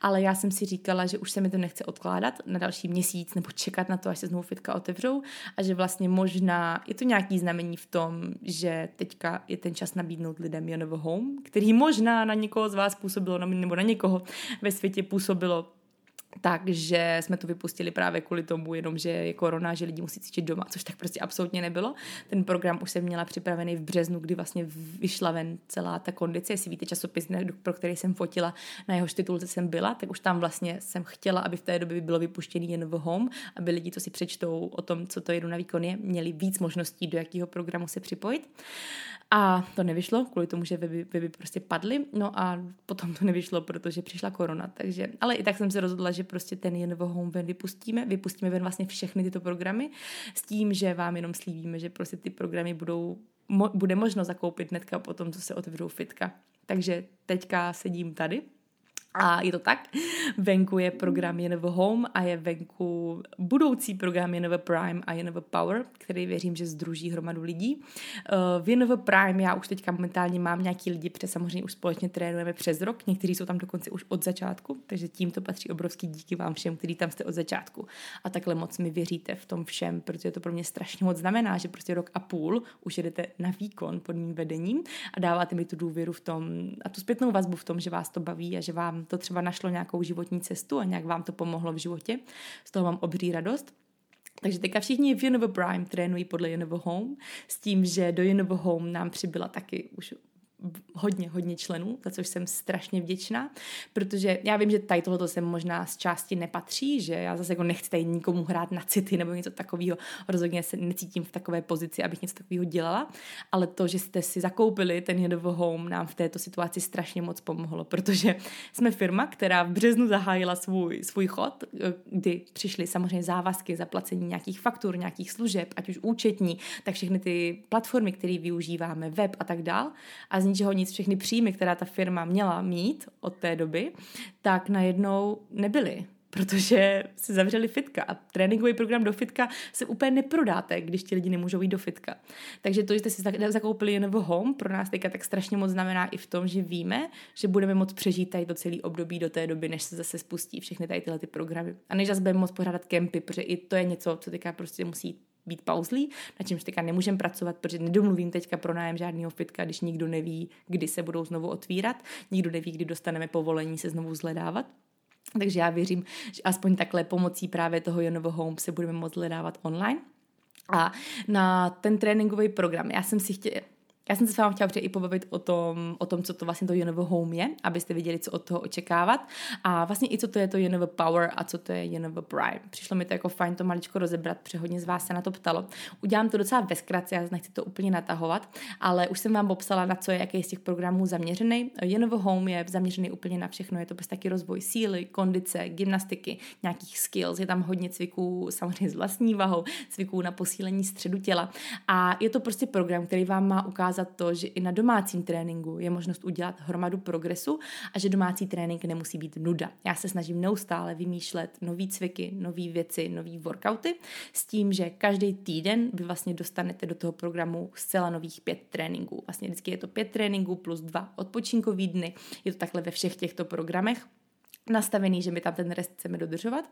Ale já jsem si říkala, že už se mi to nechce odkládat na další měsíc nebo čekat na to, až se znovu fitka otevřou, a že vlastně možná je to nějaký znamení v tom, že teďka je ten čas nabídnout lidem Jonovo Home, který možná na někoho z vás působilo, nebo na někoho ve světě působilo takže jsme to vypustili právě kvůli tomu, jenom že je korona, že lidi musí cítit doma, což tak prostě absolutně nebylo. Ten program už jsem měla připravený v březnu, kdy vlastně vyšla ven celá ta kondice. Jestli víte časopis, pro který jsem fotila, na jehož titulce jsem byla, tak už tam vlastně jsem chtěla, aby v té době bylo vypuštěný jen v home, aby lidi, co si přečtou o tom, co to jedu na výkon je, měli víc možností, do jakého programu se připojit. A to nevyšlo, kvůli tomu, že weby, weby prostě padly, no a potom to nevyšlo, protože přišla korona, takže, ale i tak jsem se rozhodla, že prostě ten Jenovo Home ven vypustíme, vypustíme ven vlastně všechny tyto programy, s tím, že vám jenom slíbíme, že prostě ty programy budou, mo, bude možno zakoupit hnedka po tom, co se otevřou fitka. Takže teďka sedím tady a je to tak, venku je program JNV Home a je venku budoucí program JNV Prime a JNV Power, který věřím, že združí hromadu lidí. Eh, v JNV Prime já už teďka momentálně mám nějaký lidi, protože samozřejmě už společně trénujeme přes rok, někteří jsou tam dokonce už od začátku, takže tím to patří obrovský díky vám všem, kteří tam jste od začátku. A takhle moc mi věříte v tom všem, protože to pro mě strašně moc znamená, že prostě rok a půl už jedete na výkon pod mým vedením a dáváte mi tu důvěru v tom a tu zpětnou vazbu v tom, že vás to baví a že vám to třeba našlo nějakou životní cestu a nějak vám to pomohlo v životě. Z toho mám obří radost. Takže teďka všichni v Univo Prime trénují podle Univo Home s tím, že do Univo Home nám přibyla taky už hodně, hodně členů, za což jsem strašně vděčná, protože já vím, že tady tohoto sem možná z části nepatří, že já zase jako nechci tady nikomu hrát na city nebo něco takového, rozhodně se necítím v takové pozici, abych něco takového dělala, ale to, že jste si zakoupili ten Jedovo Home, nám v této situaci strašně moc pomohlo, protože jsme firma, která v březnu zahájila svůj, svůj chod, kdy přišly samozřejmě závazky, zaplacení nějakých faktur, nějakých služeb, ať už účetní, tak všechny ty platformy, které využíváme, web a tak dál. A z ničeho nic všechny příjmy, která ta firma měla mít od té doby, tak najednou nebyly protože si zavřeli fitka a tréninkový program do fitka se úplně neprodáte, když ti lidi nemůžou jít do fitka. Takže to, že jste si zakoupili jen v home, pro nás teďka tak strašně moc znamená i v tom, že víme, že budeme moct přežít tady to celý období do té doby, než se zase spustí všechny tady tyhle ty programy. A než zase budeme moct pořádat kempy, protože i to je něco, co teďka prostě musí být pauzlí, na čemž teďka nemůžeme pracovat, protože nedomluvím teďka pro nájem žádného fitka, když nikdo neví, kdy se budou znovu otvírat, nikdo neví, kdy dostaneme povolení se znovu zhledávat. Takže já věřím, že aspoň takhle pomocí právě toho Jonovo Home se budeme moct hledávat online. A na ten tréninkový program, já jsem si chtěla, já jsem se s vámi chtěla i pobavit o tom, o tom, co to vlastně to Jenovo Home je, abyste viděli, co od toho očekávat. A vlastně i co to je to Jenovo Power a co to je Jenovo Prime. Přišlo mi to jako fajn to maličko rozebrat, protože hodně z vás se na to ptalo. Udělám to docela ve zkratce, já nechci to úplně natahovat, ale už jsem vám popsala, na co je jaký z těch programů zaměřený. Jenovo Home je zaměřený úplně na všechno, je to prostě taky rozvoj síly, kondice, gymnastiky, nějakých skills, je tam hodně cviků, samozřejmě s vlastní vahou, cviků na posílení středu těla. A je to prostě program, který vám má ukázat ukázat to, že i na domácím tréninku je možnost udělat hromadu progresu a že domácí trénink nemusí být nuda. Já se snažím neustále vymýšlet nové cviky, nové věci, nové workouty s tím, že každý týden vy vlastně dostanete do toho programu zcela nových pět tréninků. Vlastně vždycky je to pět tréninků plus dva odpočinkový dny. Je to takhle ve všech těchto programech nastavený, že my tam ten rest chceme dodržovat.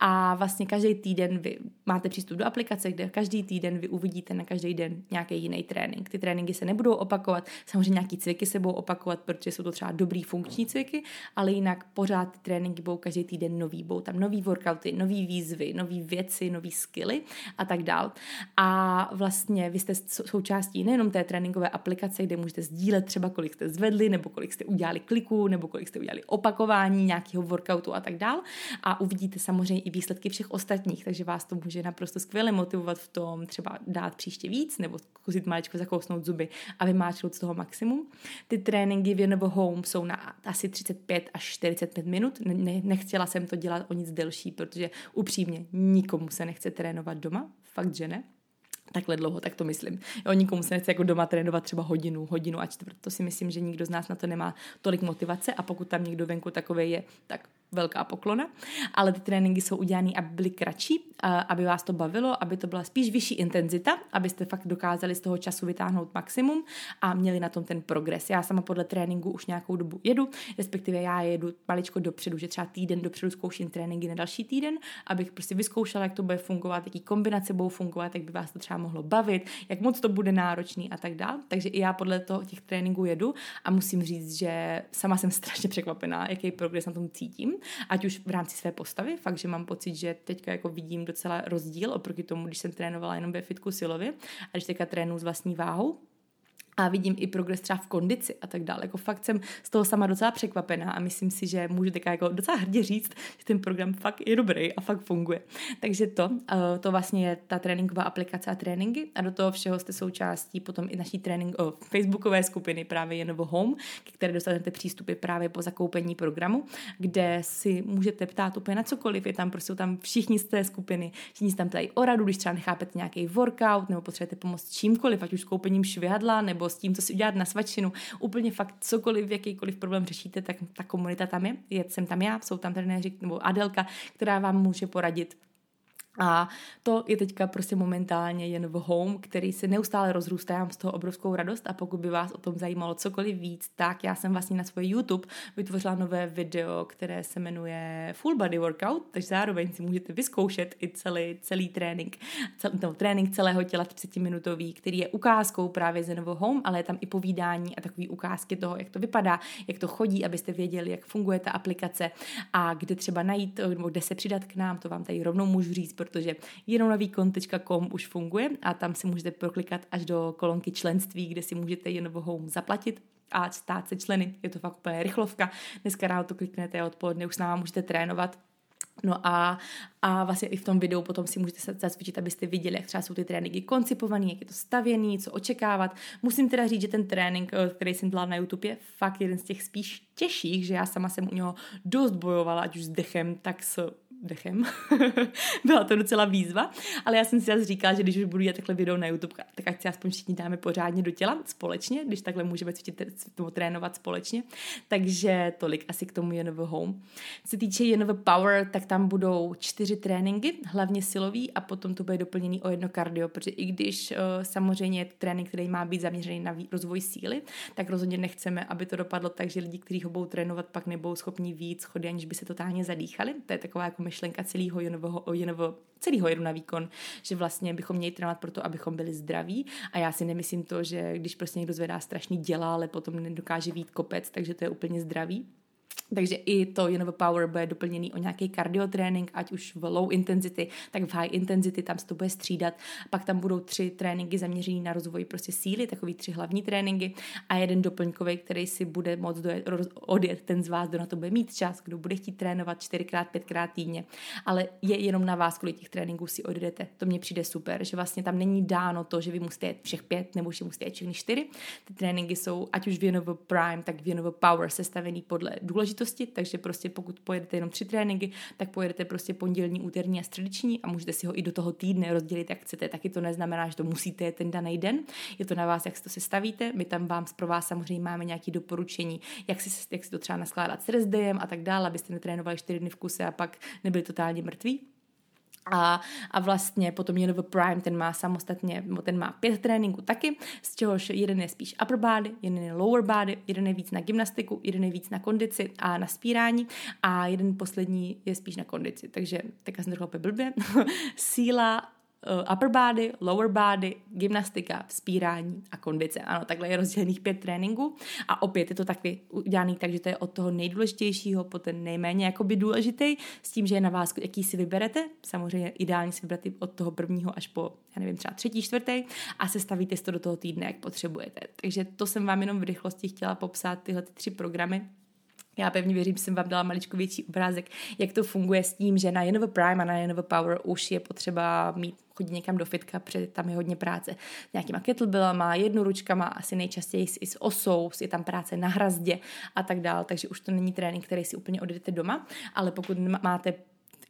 A vlastně každý týden vy máte přístup do aplikace, kde každý týden vy uvidíte na každý den nějaký jiný trénink. Ty tréninky se nebudou opakovat, samozřejmě nějaký cviky se budou opakovat, protože jsou to třeba dobrý funkční cviky, ale jinak pořád ty tréninky budou každý týden nový. Budou tam nový workouty, nový výzvy, nový věci, nový skilly a tak dál. A vlastně vy jste součástí nejenom té tréninkové aplikace, kde můžete sdílet třeba, kolik jste zvedli, nebo kolik jste udělali kliků, nebo kolik jste udělali opakování nějakého nějakého workoutu a tak dál. A uvidíte samozřejmě i výsledky všech ostatních, takže vás to může naprosto skvěle motivovat v tom třeba dát příště víc nebo zkusit maličko zakousnout zuby a vymáčknout z toho maximum. Ty tréninky v Jenovo Home jsou na asi 35 až 45 minut. Ne, nechtěla jsem to dělat o nic delší, protože upřímně nikomu se nechce trénovat doma, fakt, že ne takhle dlouho, tak to myslím. Jo, nikomu se nechce jako doma trénovat třeba hodinu, hodinu a čtvrt. To si myslím, že nikdo z nás na to nemá tolik motivace a pokud tam někdo venku takový je, tak velká poklona, ale ty tréninky jsou udělané, aby byly kratší, aby vás to bavilo, aby to byla spíš vyšší intenzita, abyste fakt dokázali z toho času vytáhnout maximum a měli na tom ten progres. Já sama podle tréninku už nějakou dobu jedu, respektive já jedu maličko dopředu, že třeba týden dopředu zkouším tréninky na další týden, abych prostě vyzkoušela, jak to bude fungovat, jaký kombinace budou fungovat, jak by vás to třeba mohlo bavit, jak moc to bude náročný a tak dále. Takže i já podle toho těch tréninků jedu a musím říct, že sama jsem strašně překvapená, jaký progres na tom cítím. Ať už v rámci své postavy, fakt, že mám pocit, že teďka jako vidím docela rozdíl oproti tomu, když jsem trénovala jenom ve fitku silově a když teďka trénu s vlastní váhou, a vidím i progres třeba v kondici a tak dále. Jako fakt jsem z toho sama docela překvapená a myslím si, že můžu teďka jako docela hrdě říct, že ten program fakt je dobrý a fakt funguje. Takže to, eh, to vlastně je ta tréninková aplikace a tréninky a do toho všeho jste součástí potom i naší trénink, oh, facebookové skupiny právě Jenovo Home, ke které dostanete přístupy právě po zakoupení programu, kde si můžete ptát úplně na cokoliv, je tam prostě tam všichni z té skupiny, všichni tam ptají o radu, když třeba nechápete nějaký workout nebo potřebujete pomoct čímkoliv, ať už koupením švihadla nebo s tím, co si udělat na svačinu, úplně fakt cokoliv, jakýkoliv problém řešíte, tak ta komunita tam je. je jsem tam já, jsou tam trenéři nebo Adelka, která vám může poradit a to je teďka prostě momentálně jen v home, který se neustále rozrůstá, já mám z toho obrovskou radost a pokud by vás o tom zajímalo cokoliv víc, tak já jsem vlastně na svůj YouTube vytvořila nové video, které se jmenuje Full Body Workout, takže zároveň si můžete vyzkoušet i celý, celý trénink, cel, no, trénink celého těla 30 minutový, který je ukázkou právě ze Novo Home, ale je tam i povídání a takové ukázky toho, jak to vypadá, jak to chodí, abyste věděli, jak funguje ta aplikace a kde třeba najít, nebo kde se přidat k nám, to vám tady rovnou můžu říct, protože jenomnavýkon.com už funguje a tam si můžete proklikat až do kolonky členství, kde si můžete Jenovo Home zaplatit a stát se členy. Je to fakt úplně rychlovka. Dneska ráno to kliknete a odpoledne už s náma můžete trénovat No a, a vlastně i v tom videu potom si můžete zacvičit, abyste viděli, jak třeba jsou ty tréninky koncipovaný, jak je to stavěný, co očekávat. Musím teda říct, že ten trénink, eh, který jsem dělala na YouTube, je fakt jeden z těch spíš těžších, že já sama jsem u něho dost bojovala, ať už s dechem, tak s dechem. Byla to docela výzva, ale já jsem si zase říkala, že když už budu dělat takhle video na YouTube, tak ať si aspoň všichni dáme pořádně do těla společně, když takhle můžeme cvičit nebo trénovat společně. Takže tolik asi k tomu Jenov Home. Co se týče Jenov Power, tak tam budou čtyři tréninky, hlavně silový a potom to bude doplněný o jedno kardio, protože i když uh, samozřejmě je to trénink, který má být zaměřený na rozvoj síly, tak rozhodně nechceme, aby to dopadlo tak, že lidi, kteří ho budou trénovat, pak nebudou schopni víc schody, aniž by se totálně zadýchali. To je taková jako myšlenka celého Jonovo, Jonovo celého jedu na výkon, že vlastně bychom měli trénovat proto, abychom byli zdraví a já si nemyslím to, že když prostě někdo zvedá strašný děla, ale potom nedokáže vít kopec, takže to je úplně zdravý. Takže i to Jenova Power bude doplněný o nějaký kardiotrénink, ať už v low intensity, tak v high intensity, tam se to bude střídat. Pak tam budou tři tréninky zaměřený na rozvoj prostě síly, takový tři hlavní tréninky a jeden doplňkový, který si bude moc dojet, odjet ten z vás, kdo na to bude mít čas, kdo bude chtít trénovat čtyřikrát, pětkrát týdně. Ale je jenom na vás, kolik těch tréninků si odjedete. To mně přijde super, že vlastně tam není dáno to, že vy musíte jet všech pět nebo že musíte jet všechny čtyři. Ty tréninky jsou ať už v Jenovo Prime, tak v Jenovo Power sestavený podle důležitosti příležitosti, takže prostě pokud pojedete jenom tři tréninky, tak pojedete prostě pondělní, úterní a středeční a můžete si ho i do toho týdne rozdělit, jak chcete. Taky to neznamená, že to musíte ten daný den. Je to na vás, jak si to sestavíte. My tam vám pro vás samozřejmě máme nějaké doporučení, jak si, jak si to třeba naskládat s rezdem a tak dále, abyste netrénovali čtyři dny v kuse a pak nebyli totálně mrtví. A, a vlastně potom Univer Prime, ten má samostatně, ten má pět tréninků taky, z čehož jeden je spíš upper body, jeden je lower body, jeden je víc na gymnastiku, jeden je víc na kondici a na spírání a jeden poslední je spíš na kondici. Takže teďka jsem řekla blbě. Síla, upper body, lower body, gymnastika, vzpírání a kondice. Ano, takhle je rozdělených pět tréninků a opět je to taky udělaný tak, že to je od toho nejdůležitějšího po ten nejméně jakoby důležitý, s tím, že je na vás, jaký si vyberete. Samozřejmě ideálně si vybrat od toho prvního až po, já nevím, třeba třetí, čtvrtý a sestavíte si to do toho týdne, jak potřebujete. Takže to jsem vám jenom v rychlosti chtěla popsat tyhle ty tři programy, já pevně věřím, že jsem vám dala maličko větší obrázek, jak to funguje s tím, že na Jenova Prime a na Jenova Power už je potřeba mít chodit někam do fitka, protože tam je hodně práce s nějakýma kettlebellama, jednoručkama, asi nejčastěji i s osou, je tam práce na hrazdě a tak dál, takže už to není trénink, který si úplně odjdete doma, ale pokud máte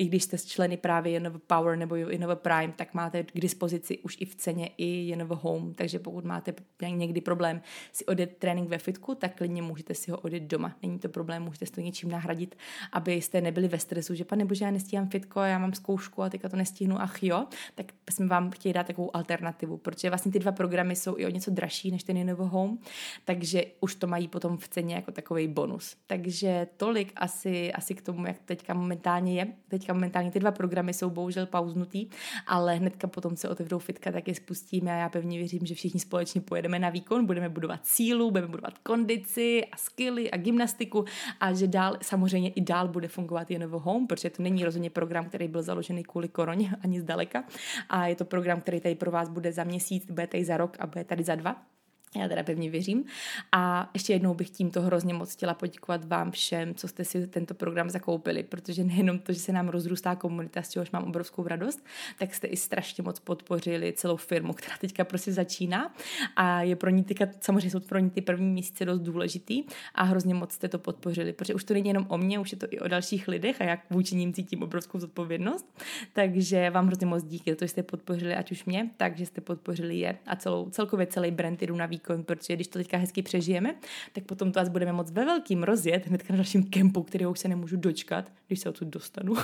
i když jste členy právě Jenova Power nebo Jenova Prime, tak máte k dispozici už i v ceně i Jenova Home, takže pokud máte někdy problém si odjet trénink ve fitku, tak klidně můžete si ho odjet doma. Není to problém, můžete si to něčím nahradit, abyste nebyli ve stresu, že pane bože, já nestíhám fitko, já mám zkoušku a teďka to nestihnu, ach jo, tak jsme vám chtěli dát takovou alternativu, protože vlastně ty dva programy jsou i o něco dražší než ten Jenova Home, takže už to mají potom v ceně jako takový bonus. Takže tolik asi, asi k tomu, jak teďka momentálně je. Teďka teďka momentálně ty dva programy jsou bohužel pauznutý, ale hnedka potom se otevřou fitka, tak je spustíme a já pevně věřím, že všichni společně pojedeme na výkon, budeme budovat sílu, budeme budovat kondici a skilly a gymnastiku a že dál, samozřejmě i dál bude fungovat jen home, protože to není rozhodně program, který byl založený kvůli koroně ani zdaleka a je to program, který tady pro vás bude za měsíc, bude tady za rok a bude tady za dva. Já teda pevně věřím. A ještě jednou bych tímto hrozně moc chtěla poděkovat vám všem, co jste si tento program zakoupili, protože nejenom to, že se nám rozrůstá komunita, z čehož mám obrovskou radost, tak jste i strašně moc podpořili celou firmu, která teďka prostě začíná a je pro ní teďka, samozřejmě jsou pro ní ty první měsíce dost důležitý a hrozně moc jste to podpořili, protože už to není jenom o mně, už je to i o dalších lidech a jak vůči ním cítím obrovskou zodpovědnost. Takže vám hrozně moc díky, to jste podpořili ať už mě, takže jste podpořili je a celou, celkově celý brand jdu na výkon, protože když to teďka hezky přežijeme, tak potom to asi budeme moc ve velkým rozjet hned na dalším kempu, kterého už se nemůžu dočkat, když se odsud dostanu.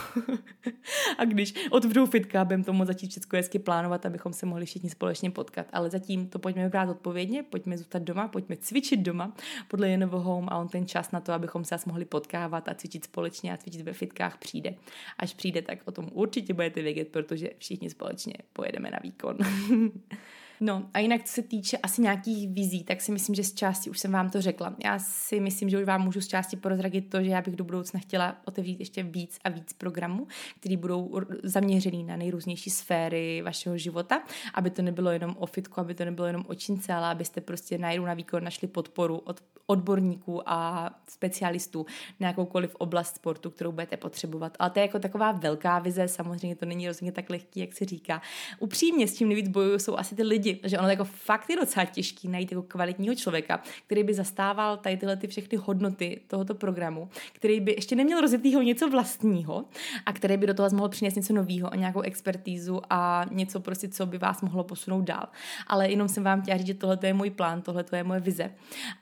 a když otevřu fitka, budeme to moc začít všechno hezky plánovat, abychom se mohli všichni společně potkat. Ale zatím to pojďme brát odpovědně, pojďme zůstat doma, pojďme cvičit doma podle Jenovo Home a on ten čas na to, abychom se mohli potkávat a cvičit společně a cvičit ve fitkách přijde. Až přijde, tak o tom určitě budete vědět, protože všichni společně pojedeme na výkon. No a jinak, co se týče asi nějakých vizí, tak si myslím, že z části už jsem vám to řekla. Já si myslím, že už vám můžu z části porozradit to, že já bych do budoucna chtěla otevřít ještě víc a víc programů, které budou zaměřený na nejrůznější sféry vašeho života, aby to nebylo jenom o fitku, aby to nebylo jenom o čince, ale abyste prostě najednou na výkon našli podporu od odborníků a specialistů na jakoukoliv oblast sportu, kterou budete potřebovat. Ale to je jako taková velká vize, samozřejmě to není rozhodně tak lehký, jak se říká. Upřímně s tím nejvíc bojují jsou asi ty lidi, že ono jako fakt je docela těžký najít jako kvalitního člověka, který by zastával tady tyhle ty všechny hodnoty tohoto programu, který by ještě neměl rozjetýho něco vlastního a který by do toho mohl přinést něco nového a nějakou expertízu a něco prostě, co by vás mohlo posunout dál. Ale jenom jsem vám chtěla říct, že tohle je můj plán, tohle je moje vize.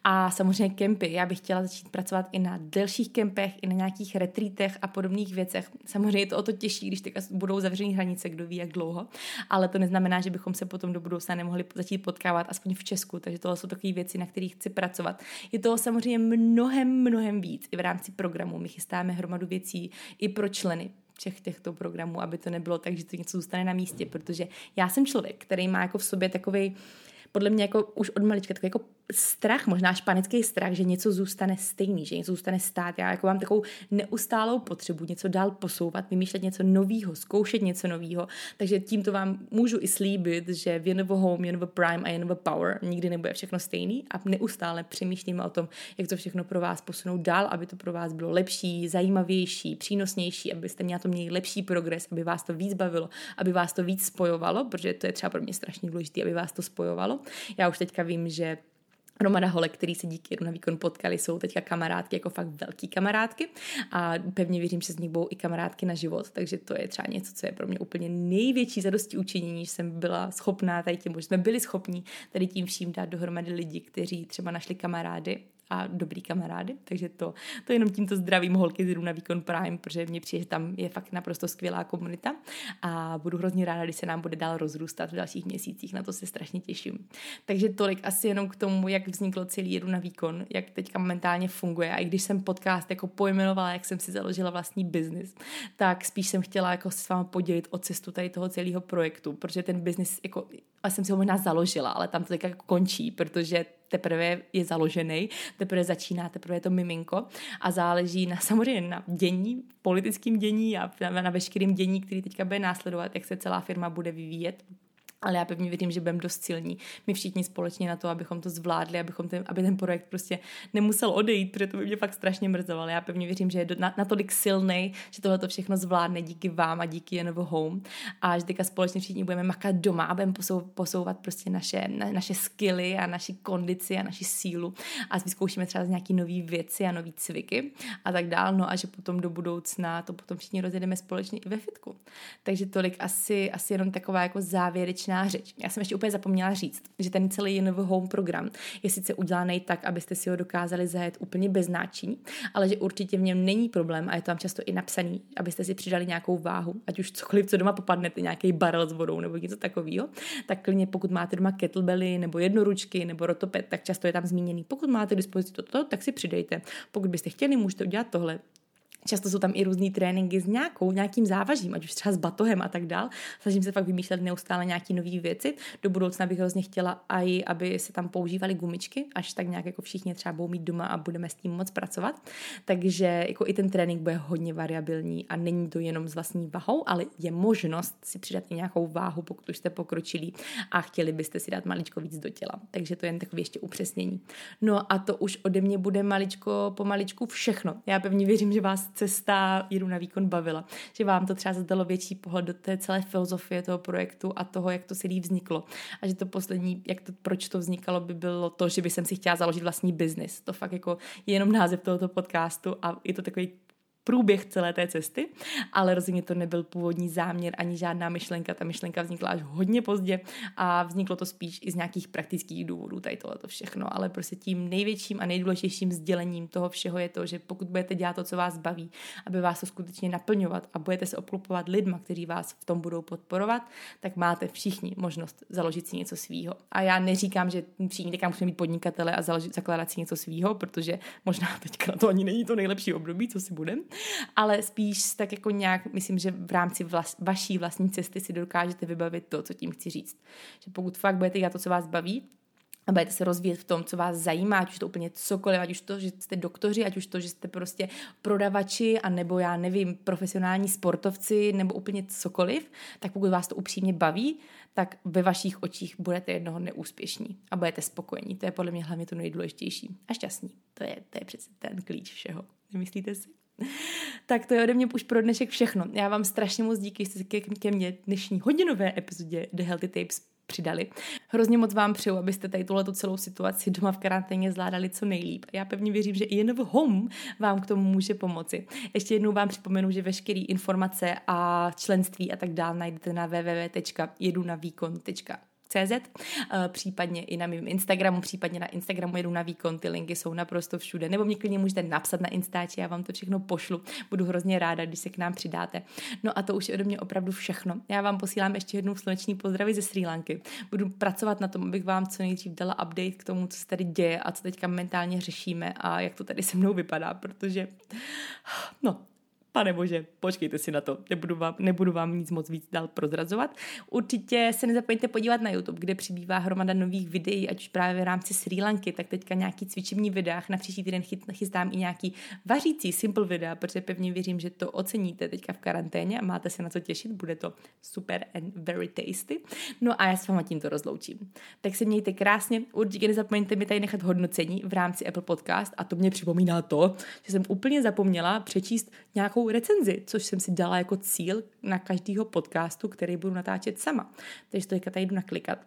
A samozřejmě kempy. Já bych chtěla začít pracovat i na delších kempech, i na nějakých retreatech a podobných věcech. Samozřejmě je to o to těžší, když teďka budou zavřené hranice, kdo ví jak dlouho, ale to neznamená, že bychom se potom do budoucna nemohli začít potkávat aspoň v Česku. Takže tohle jsou takové věci, na kterých chci pracovat. Je toho samozřejmě mnohem, mnohem víc. I v rámci programu my chystáme hromadu věcí i pro členy, všech těchto programů, aby to nebylo tak, že to něco zůstane na místě, protože já jsem člověk, který má jako v sobě takový podle mě jako už od malička takový jako strach, možná španický strach, že něco zůstane stejný, že něco zůstane stát. Já jako mám takovou neustálou potřebu něco dál posouvat, vymýšlet něco nového, zkoušet něco nového. Takže tímto vám můžu i slíbit, že v Jenovo Home, Jenovo Prime a Jenovo Power nikdy nebude všechno stejný a neustále přemýšlíme o tom, jak to všechno pro vás posunout dál, aby to pro vás bylo lepší, zajímavější, přínosnější, abyste měli to měli lepší progres, aby vás to víc bavilo, aby vás to víc spojovalo, protože to je třeba pro mě strašně důležité, aby vás to spojovalo. Já už teďka vím, že Romana Hole, který se díky na výkon potkali, jsou teďka kamarádky, jako fakt velký kamarádky. A pevně věřím, že z nich budou i kamarádky na život, takže to je třeba něco, co je pro mě úplně největší zadosti učinění, že jsem byla schopná tady tím, že jsme byli schopní tady tím vším dát dohromady lidi, kteří třeba našli kamarády a dobrý kamarády, takže to, to jenom tímto zdravím holky z na výkon Prime, protože mě přijde, že tam je fakt naprosto skvělá komunita a budu hrozně ráda, když se nám bude dál rozrůstat v dalších měsících, na to se strašně těším. Takže tolik asi jenom k tomu, jak vzniklo celý na výkon, jak teďka momentálně funguje a i když jsem podcast jako pojmenovala, jak jsem si založila vlastní biznis, tak spíš jsem chtěla jako se s vámi podělit o cestu tady toho celého projektu, protože ten biznis jako, já jsem si ho možná založila, ale tam to teďka jako končí, protože teprve je založený, teprve začíná, teprve je to miminko a záleží na samozřejmě na dění, politickým dění a na, na veškerým dění, který teďka bude následovat, jak se celá firma bude vyvíjet ale já pevně věřím, že budeme dost silní. My všichni společně na to, abychom to zvládli, abychom ten, aby ten projekt prostě nemusel odejít, protože to by mě fakt strašně mrzelo. Ale já pevně věřím, že je na, natolik silný, že tohle to všechno zvládne díky vám a díky Jenovo Home. A že teďka společně všichni budeme makat doma a budeme posou, posouvat prostě naše, na, naše skily a naši kondici a naši sílu. A vyzkoušíme třeba nějaký nové věci a nové cviky a tak dál. No a že potom do budoucna to potom všichni rozjedeme společně i ve fitku. Takže tolik asi, asi jenom taková jako závěrečná stručná řeč. Já jsem ještě úplně zapomněla říct, že ten celý Jenov Home program je sice udělaný tak, abyste si ho dokázali zajet úplně bez náčiní, ale že určitě v něm není problém a je to tam často i napsaný, abyste si přidali nějakou váhu, ať už cokoliv, co doma popadnete, nějaký barel s vodou nebo něco takového, tak klidně pokud máte doma kettlebelly nebo jednoručky nebo rotopet, tak často je tam zmíněný. Pokud máte dispozici toto, tak si přidejte. Pokud byste chtěli, můžete udělat tohle Často jsou tam i různé tréninky s nějakou, nějakým závažím, ať už třeba s batohem a tak dál. Snažím se fakt vymýšlet neustále nějaké nové věci. Do budoucna bych hrozně chtěla, i aby se tam používaly gumičky, až tak nějak jako všichni třeba budou mít doma a budeme s tím moc pracovat. Takže jako i ten trénink bude hodně variabilní a není to jenom s vlastní váhou, ale je možnost si přidat i nějakou váhu, pokud už jste pokročilí a chtěli byste si dát maličko víc do těla. Takže to je jen takové ještě upřesnění. No a to už ode mě bude maličko po maličku všechno. Já pevně věřím, že vás cesta Jiru na výkon bavila. Že vám to třeba zadalo větší pohled do té celé filozofie toho projektu a toho, jak to celý vzniklo. A že to poslední, jak to, proč to vznikalo, by bylo to, že by jsem si chtěla založit vlastní biznis. To fakt jako je jenom název tohoto podcastu a je to takový průběh celé té cesty, ale rozhodně to nebyl původní záměr ani žádná myšlenka. Ta myšlenka vznikla až hodně pozdě a vzniklo to spíš i z nějakých praktických důvodů, tady tohle to všechno. Ale prostě tím největším a nejdůležitějším sdělením toho všeho je to, že pokud budete dělat to, co vás baví, aby vás to skutečně naplňovat a budete se obklopovat lidma, kteří vás v tom budou podporovat, tak máte všichni možnost založit si něco svýho. A já neříkám, že všichni teďka musíme být podnikatele a založit, zakládat si něco svýho, protože možná teďka na to ani není to nejlepší období, co si budem ale spíš tak jako nějak, myslím, že v rámci vlas, vaší vlastní cesty si dokážete vybavit to, co tím chci říct. Že pokud fakt budete dělat to, co vás baví, a budete se rozvíjet v tom, co vás zajímá, ať už to úplně cokoliv, ať už to, že jste doktoři, ať už to, že jste prostě prodavači, a nebo já nevím, profesionální sportovci, nebo úplně cokoliv, tak pokud vás to upřímně baví, tak ve vašich očích budete jednoho neúspěšní a budete spokojení. To je podle mě hlavně to nejdůležitější. A šťastní. To je, to je přece ten klíč všeho. Nemyslíte si? tak to je ode mě už pro dnešek všechno. Já vám strašně moc díky, že jste se ke, mně dnešní hodinové epizodě The Healthy Tapes přidali. Hrozně moc vám přeju, abyste tady tuhle celou situaci doma v karanténě zvládali co nejlíp. Já pevně věřím, že i jen v home vám k tomu může pomoci. Ještě jednou vám připomenu, že veškeré informace a členství a tak dále najdete na www.jedunavýkon.com CZ, eh, případně i na mém Instagramu, případně na Instagramu jedu na výkon, ty linky jsou naprosto všude, nebo mě klidně můžete napsat na Instači, já vám to všechno pošlu, budu hrozně ráda, když se k nám přidáte. No a to už je ode mě opravdu všechno. Já vám posílám ještě jednou sluneční pozdravy ze Sri Lanky. Budu pracovat na tom, abych vám co nejdřív dala update k tomu, co se tady děje a co teďka mentálně řešíme a jak to tady se mnou vypadá, protože no, Pane bože, počkejte si na to, nebudu vám, nebudu vám nic moc víc dál prozrazovat. Určitě se nezapomeňte podívat na YouTube, kde přibývá hromada nových videí, ať už právě v rámci Sri Lanky, tak teďka nějaký cvičební videách, na příští týden chystám i nějaký vařící simple videa, protože pevně věřím, že to oceníte teďka v karanténě a máte se na co těšit, bude to super and very tasty. No a já s váma tímto rozloučím. Tak se mějte krásně, určitě nezapomeňte mi tady nechat hodnocení v rámci Apple Podcast a to mě připomíná to, že jsem úplně zapomněla přečíst nějakou nějakou recenzi, což jsem si dala jako cíl na každého podcastu, který budu natáčet sama. Takže to tady jdu naklikat.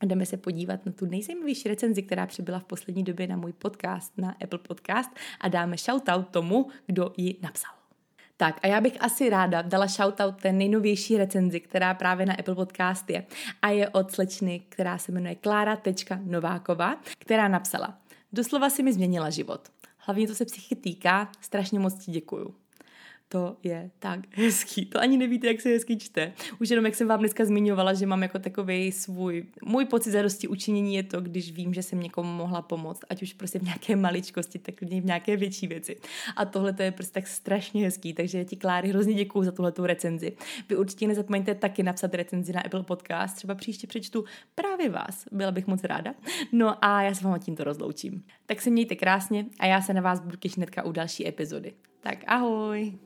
A jdeme se podívat na tu nejzajímavější recenzi, která přibyla v poslední době na můj podcast, na Apple Podcast a dáme shoutout tomu, kdo ji napsal. Tak a já bych asi ráda dala shoutout té nejnovější recenzi, která právě na Apple Podcast je. A je od slečny, která se jmenuje Klára.nováková, která napsala Doslova si mi změnila život. Hlavně to se psychiky týká, strašně moc ti děkuju to je tak hezký. To ani nevíte, jak se hezky čte. Už jenom, jak jsem vám dneska zmiňovala, že mám jako takový svůj, můj pocit zadosti učinění je to, když vím, že jsem někomu mohla pomoct, ať už prostě v nějaké maličkosti, tak v nějaké větší věci. A tohle to je prostě tak strašně hezký, takže ti Kláry hrozně děkuju za tuhle recenzi. Vy určitě nezapomeňte taky napsat recenzi na Apple Podcast, třeba příště přečtu právě vás, byla bych moc ráda. No a já se vám tímto rozloučím. Tak se mějte krásně a já se na vás budu těšit u další epizody. Tak ahoj!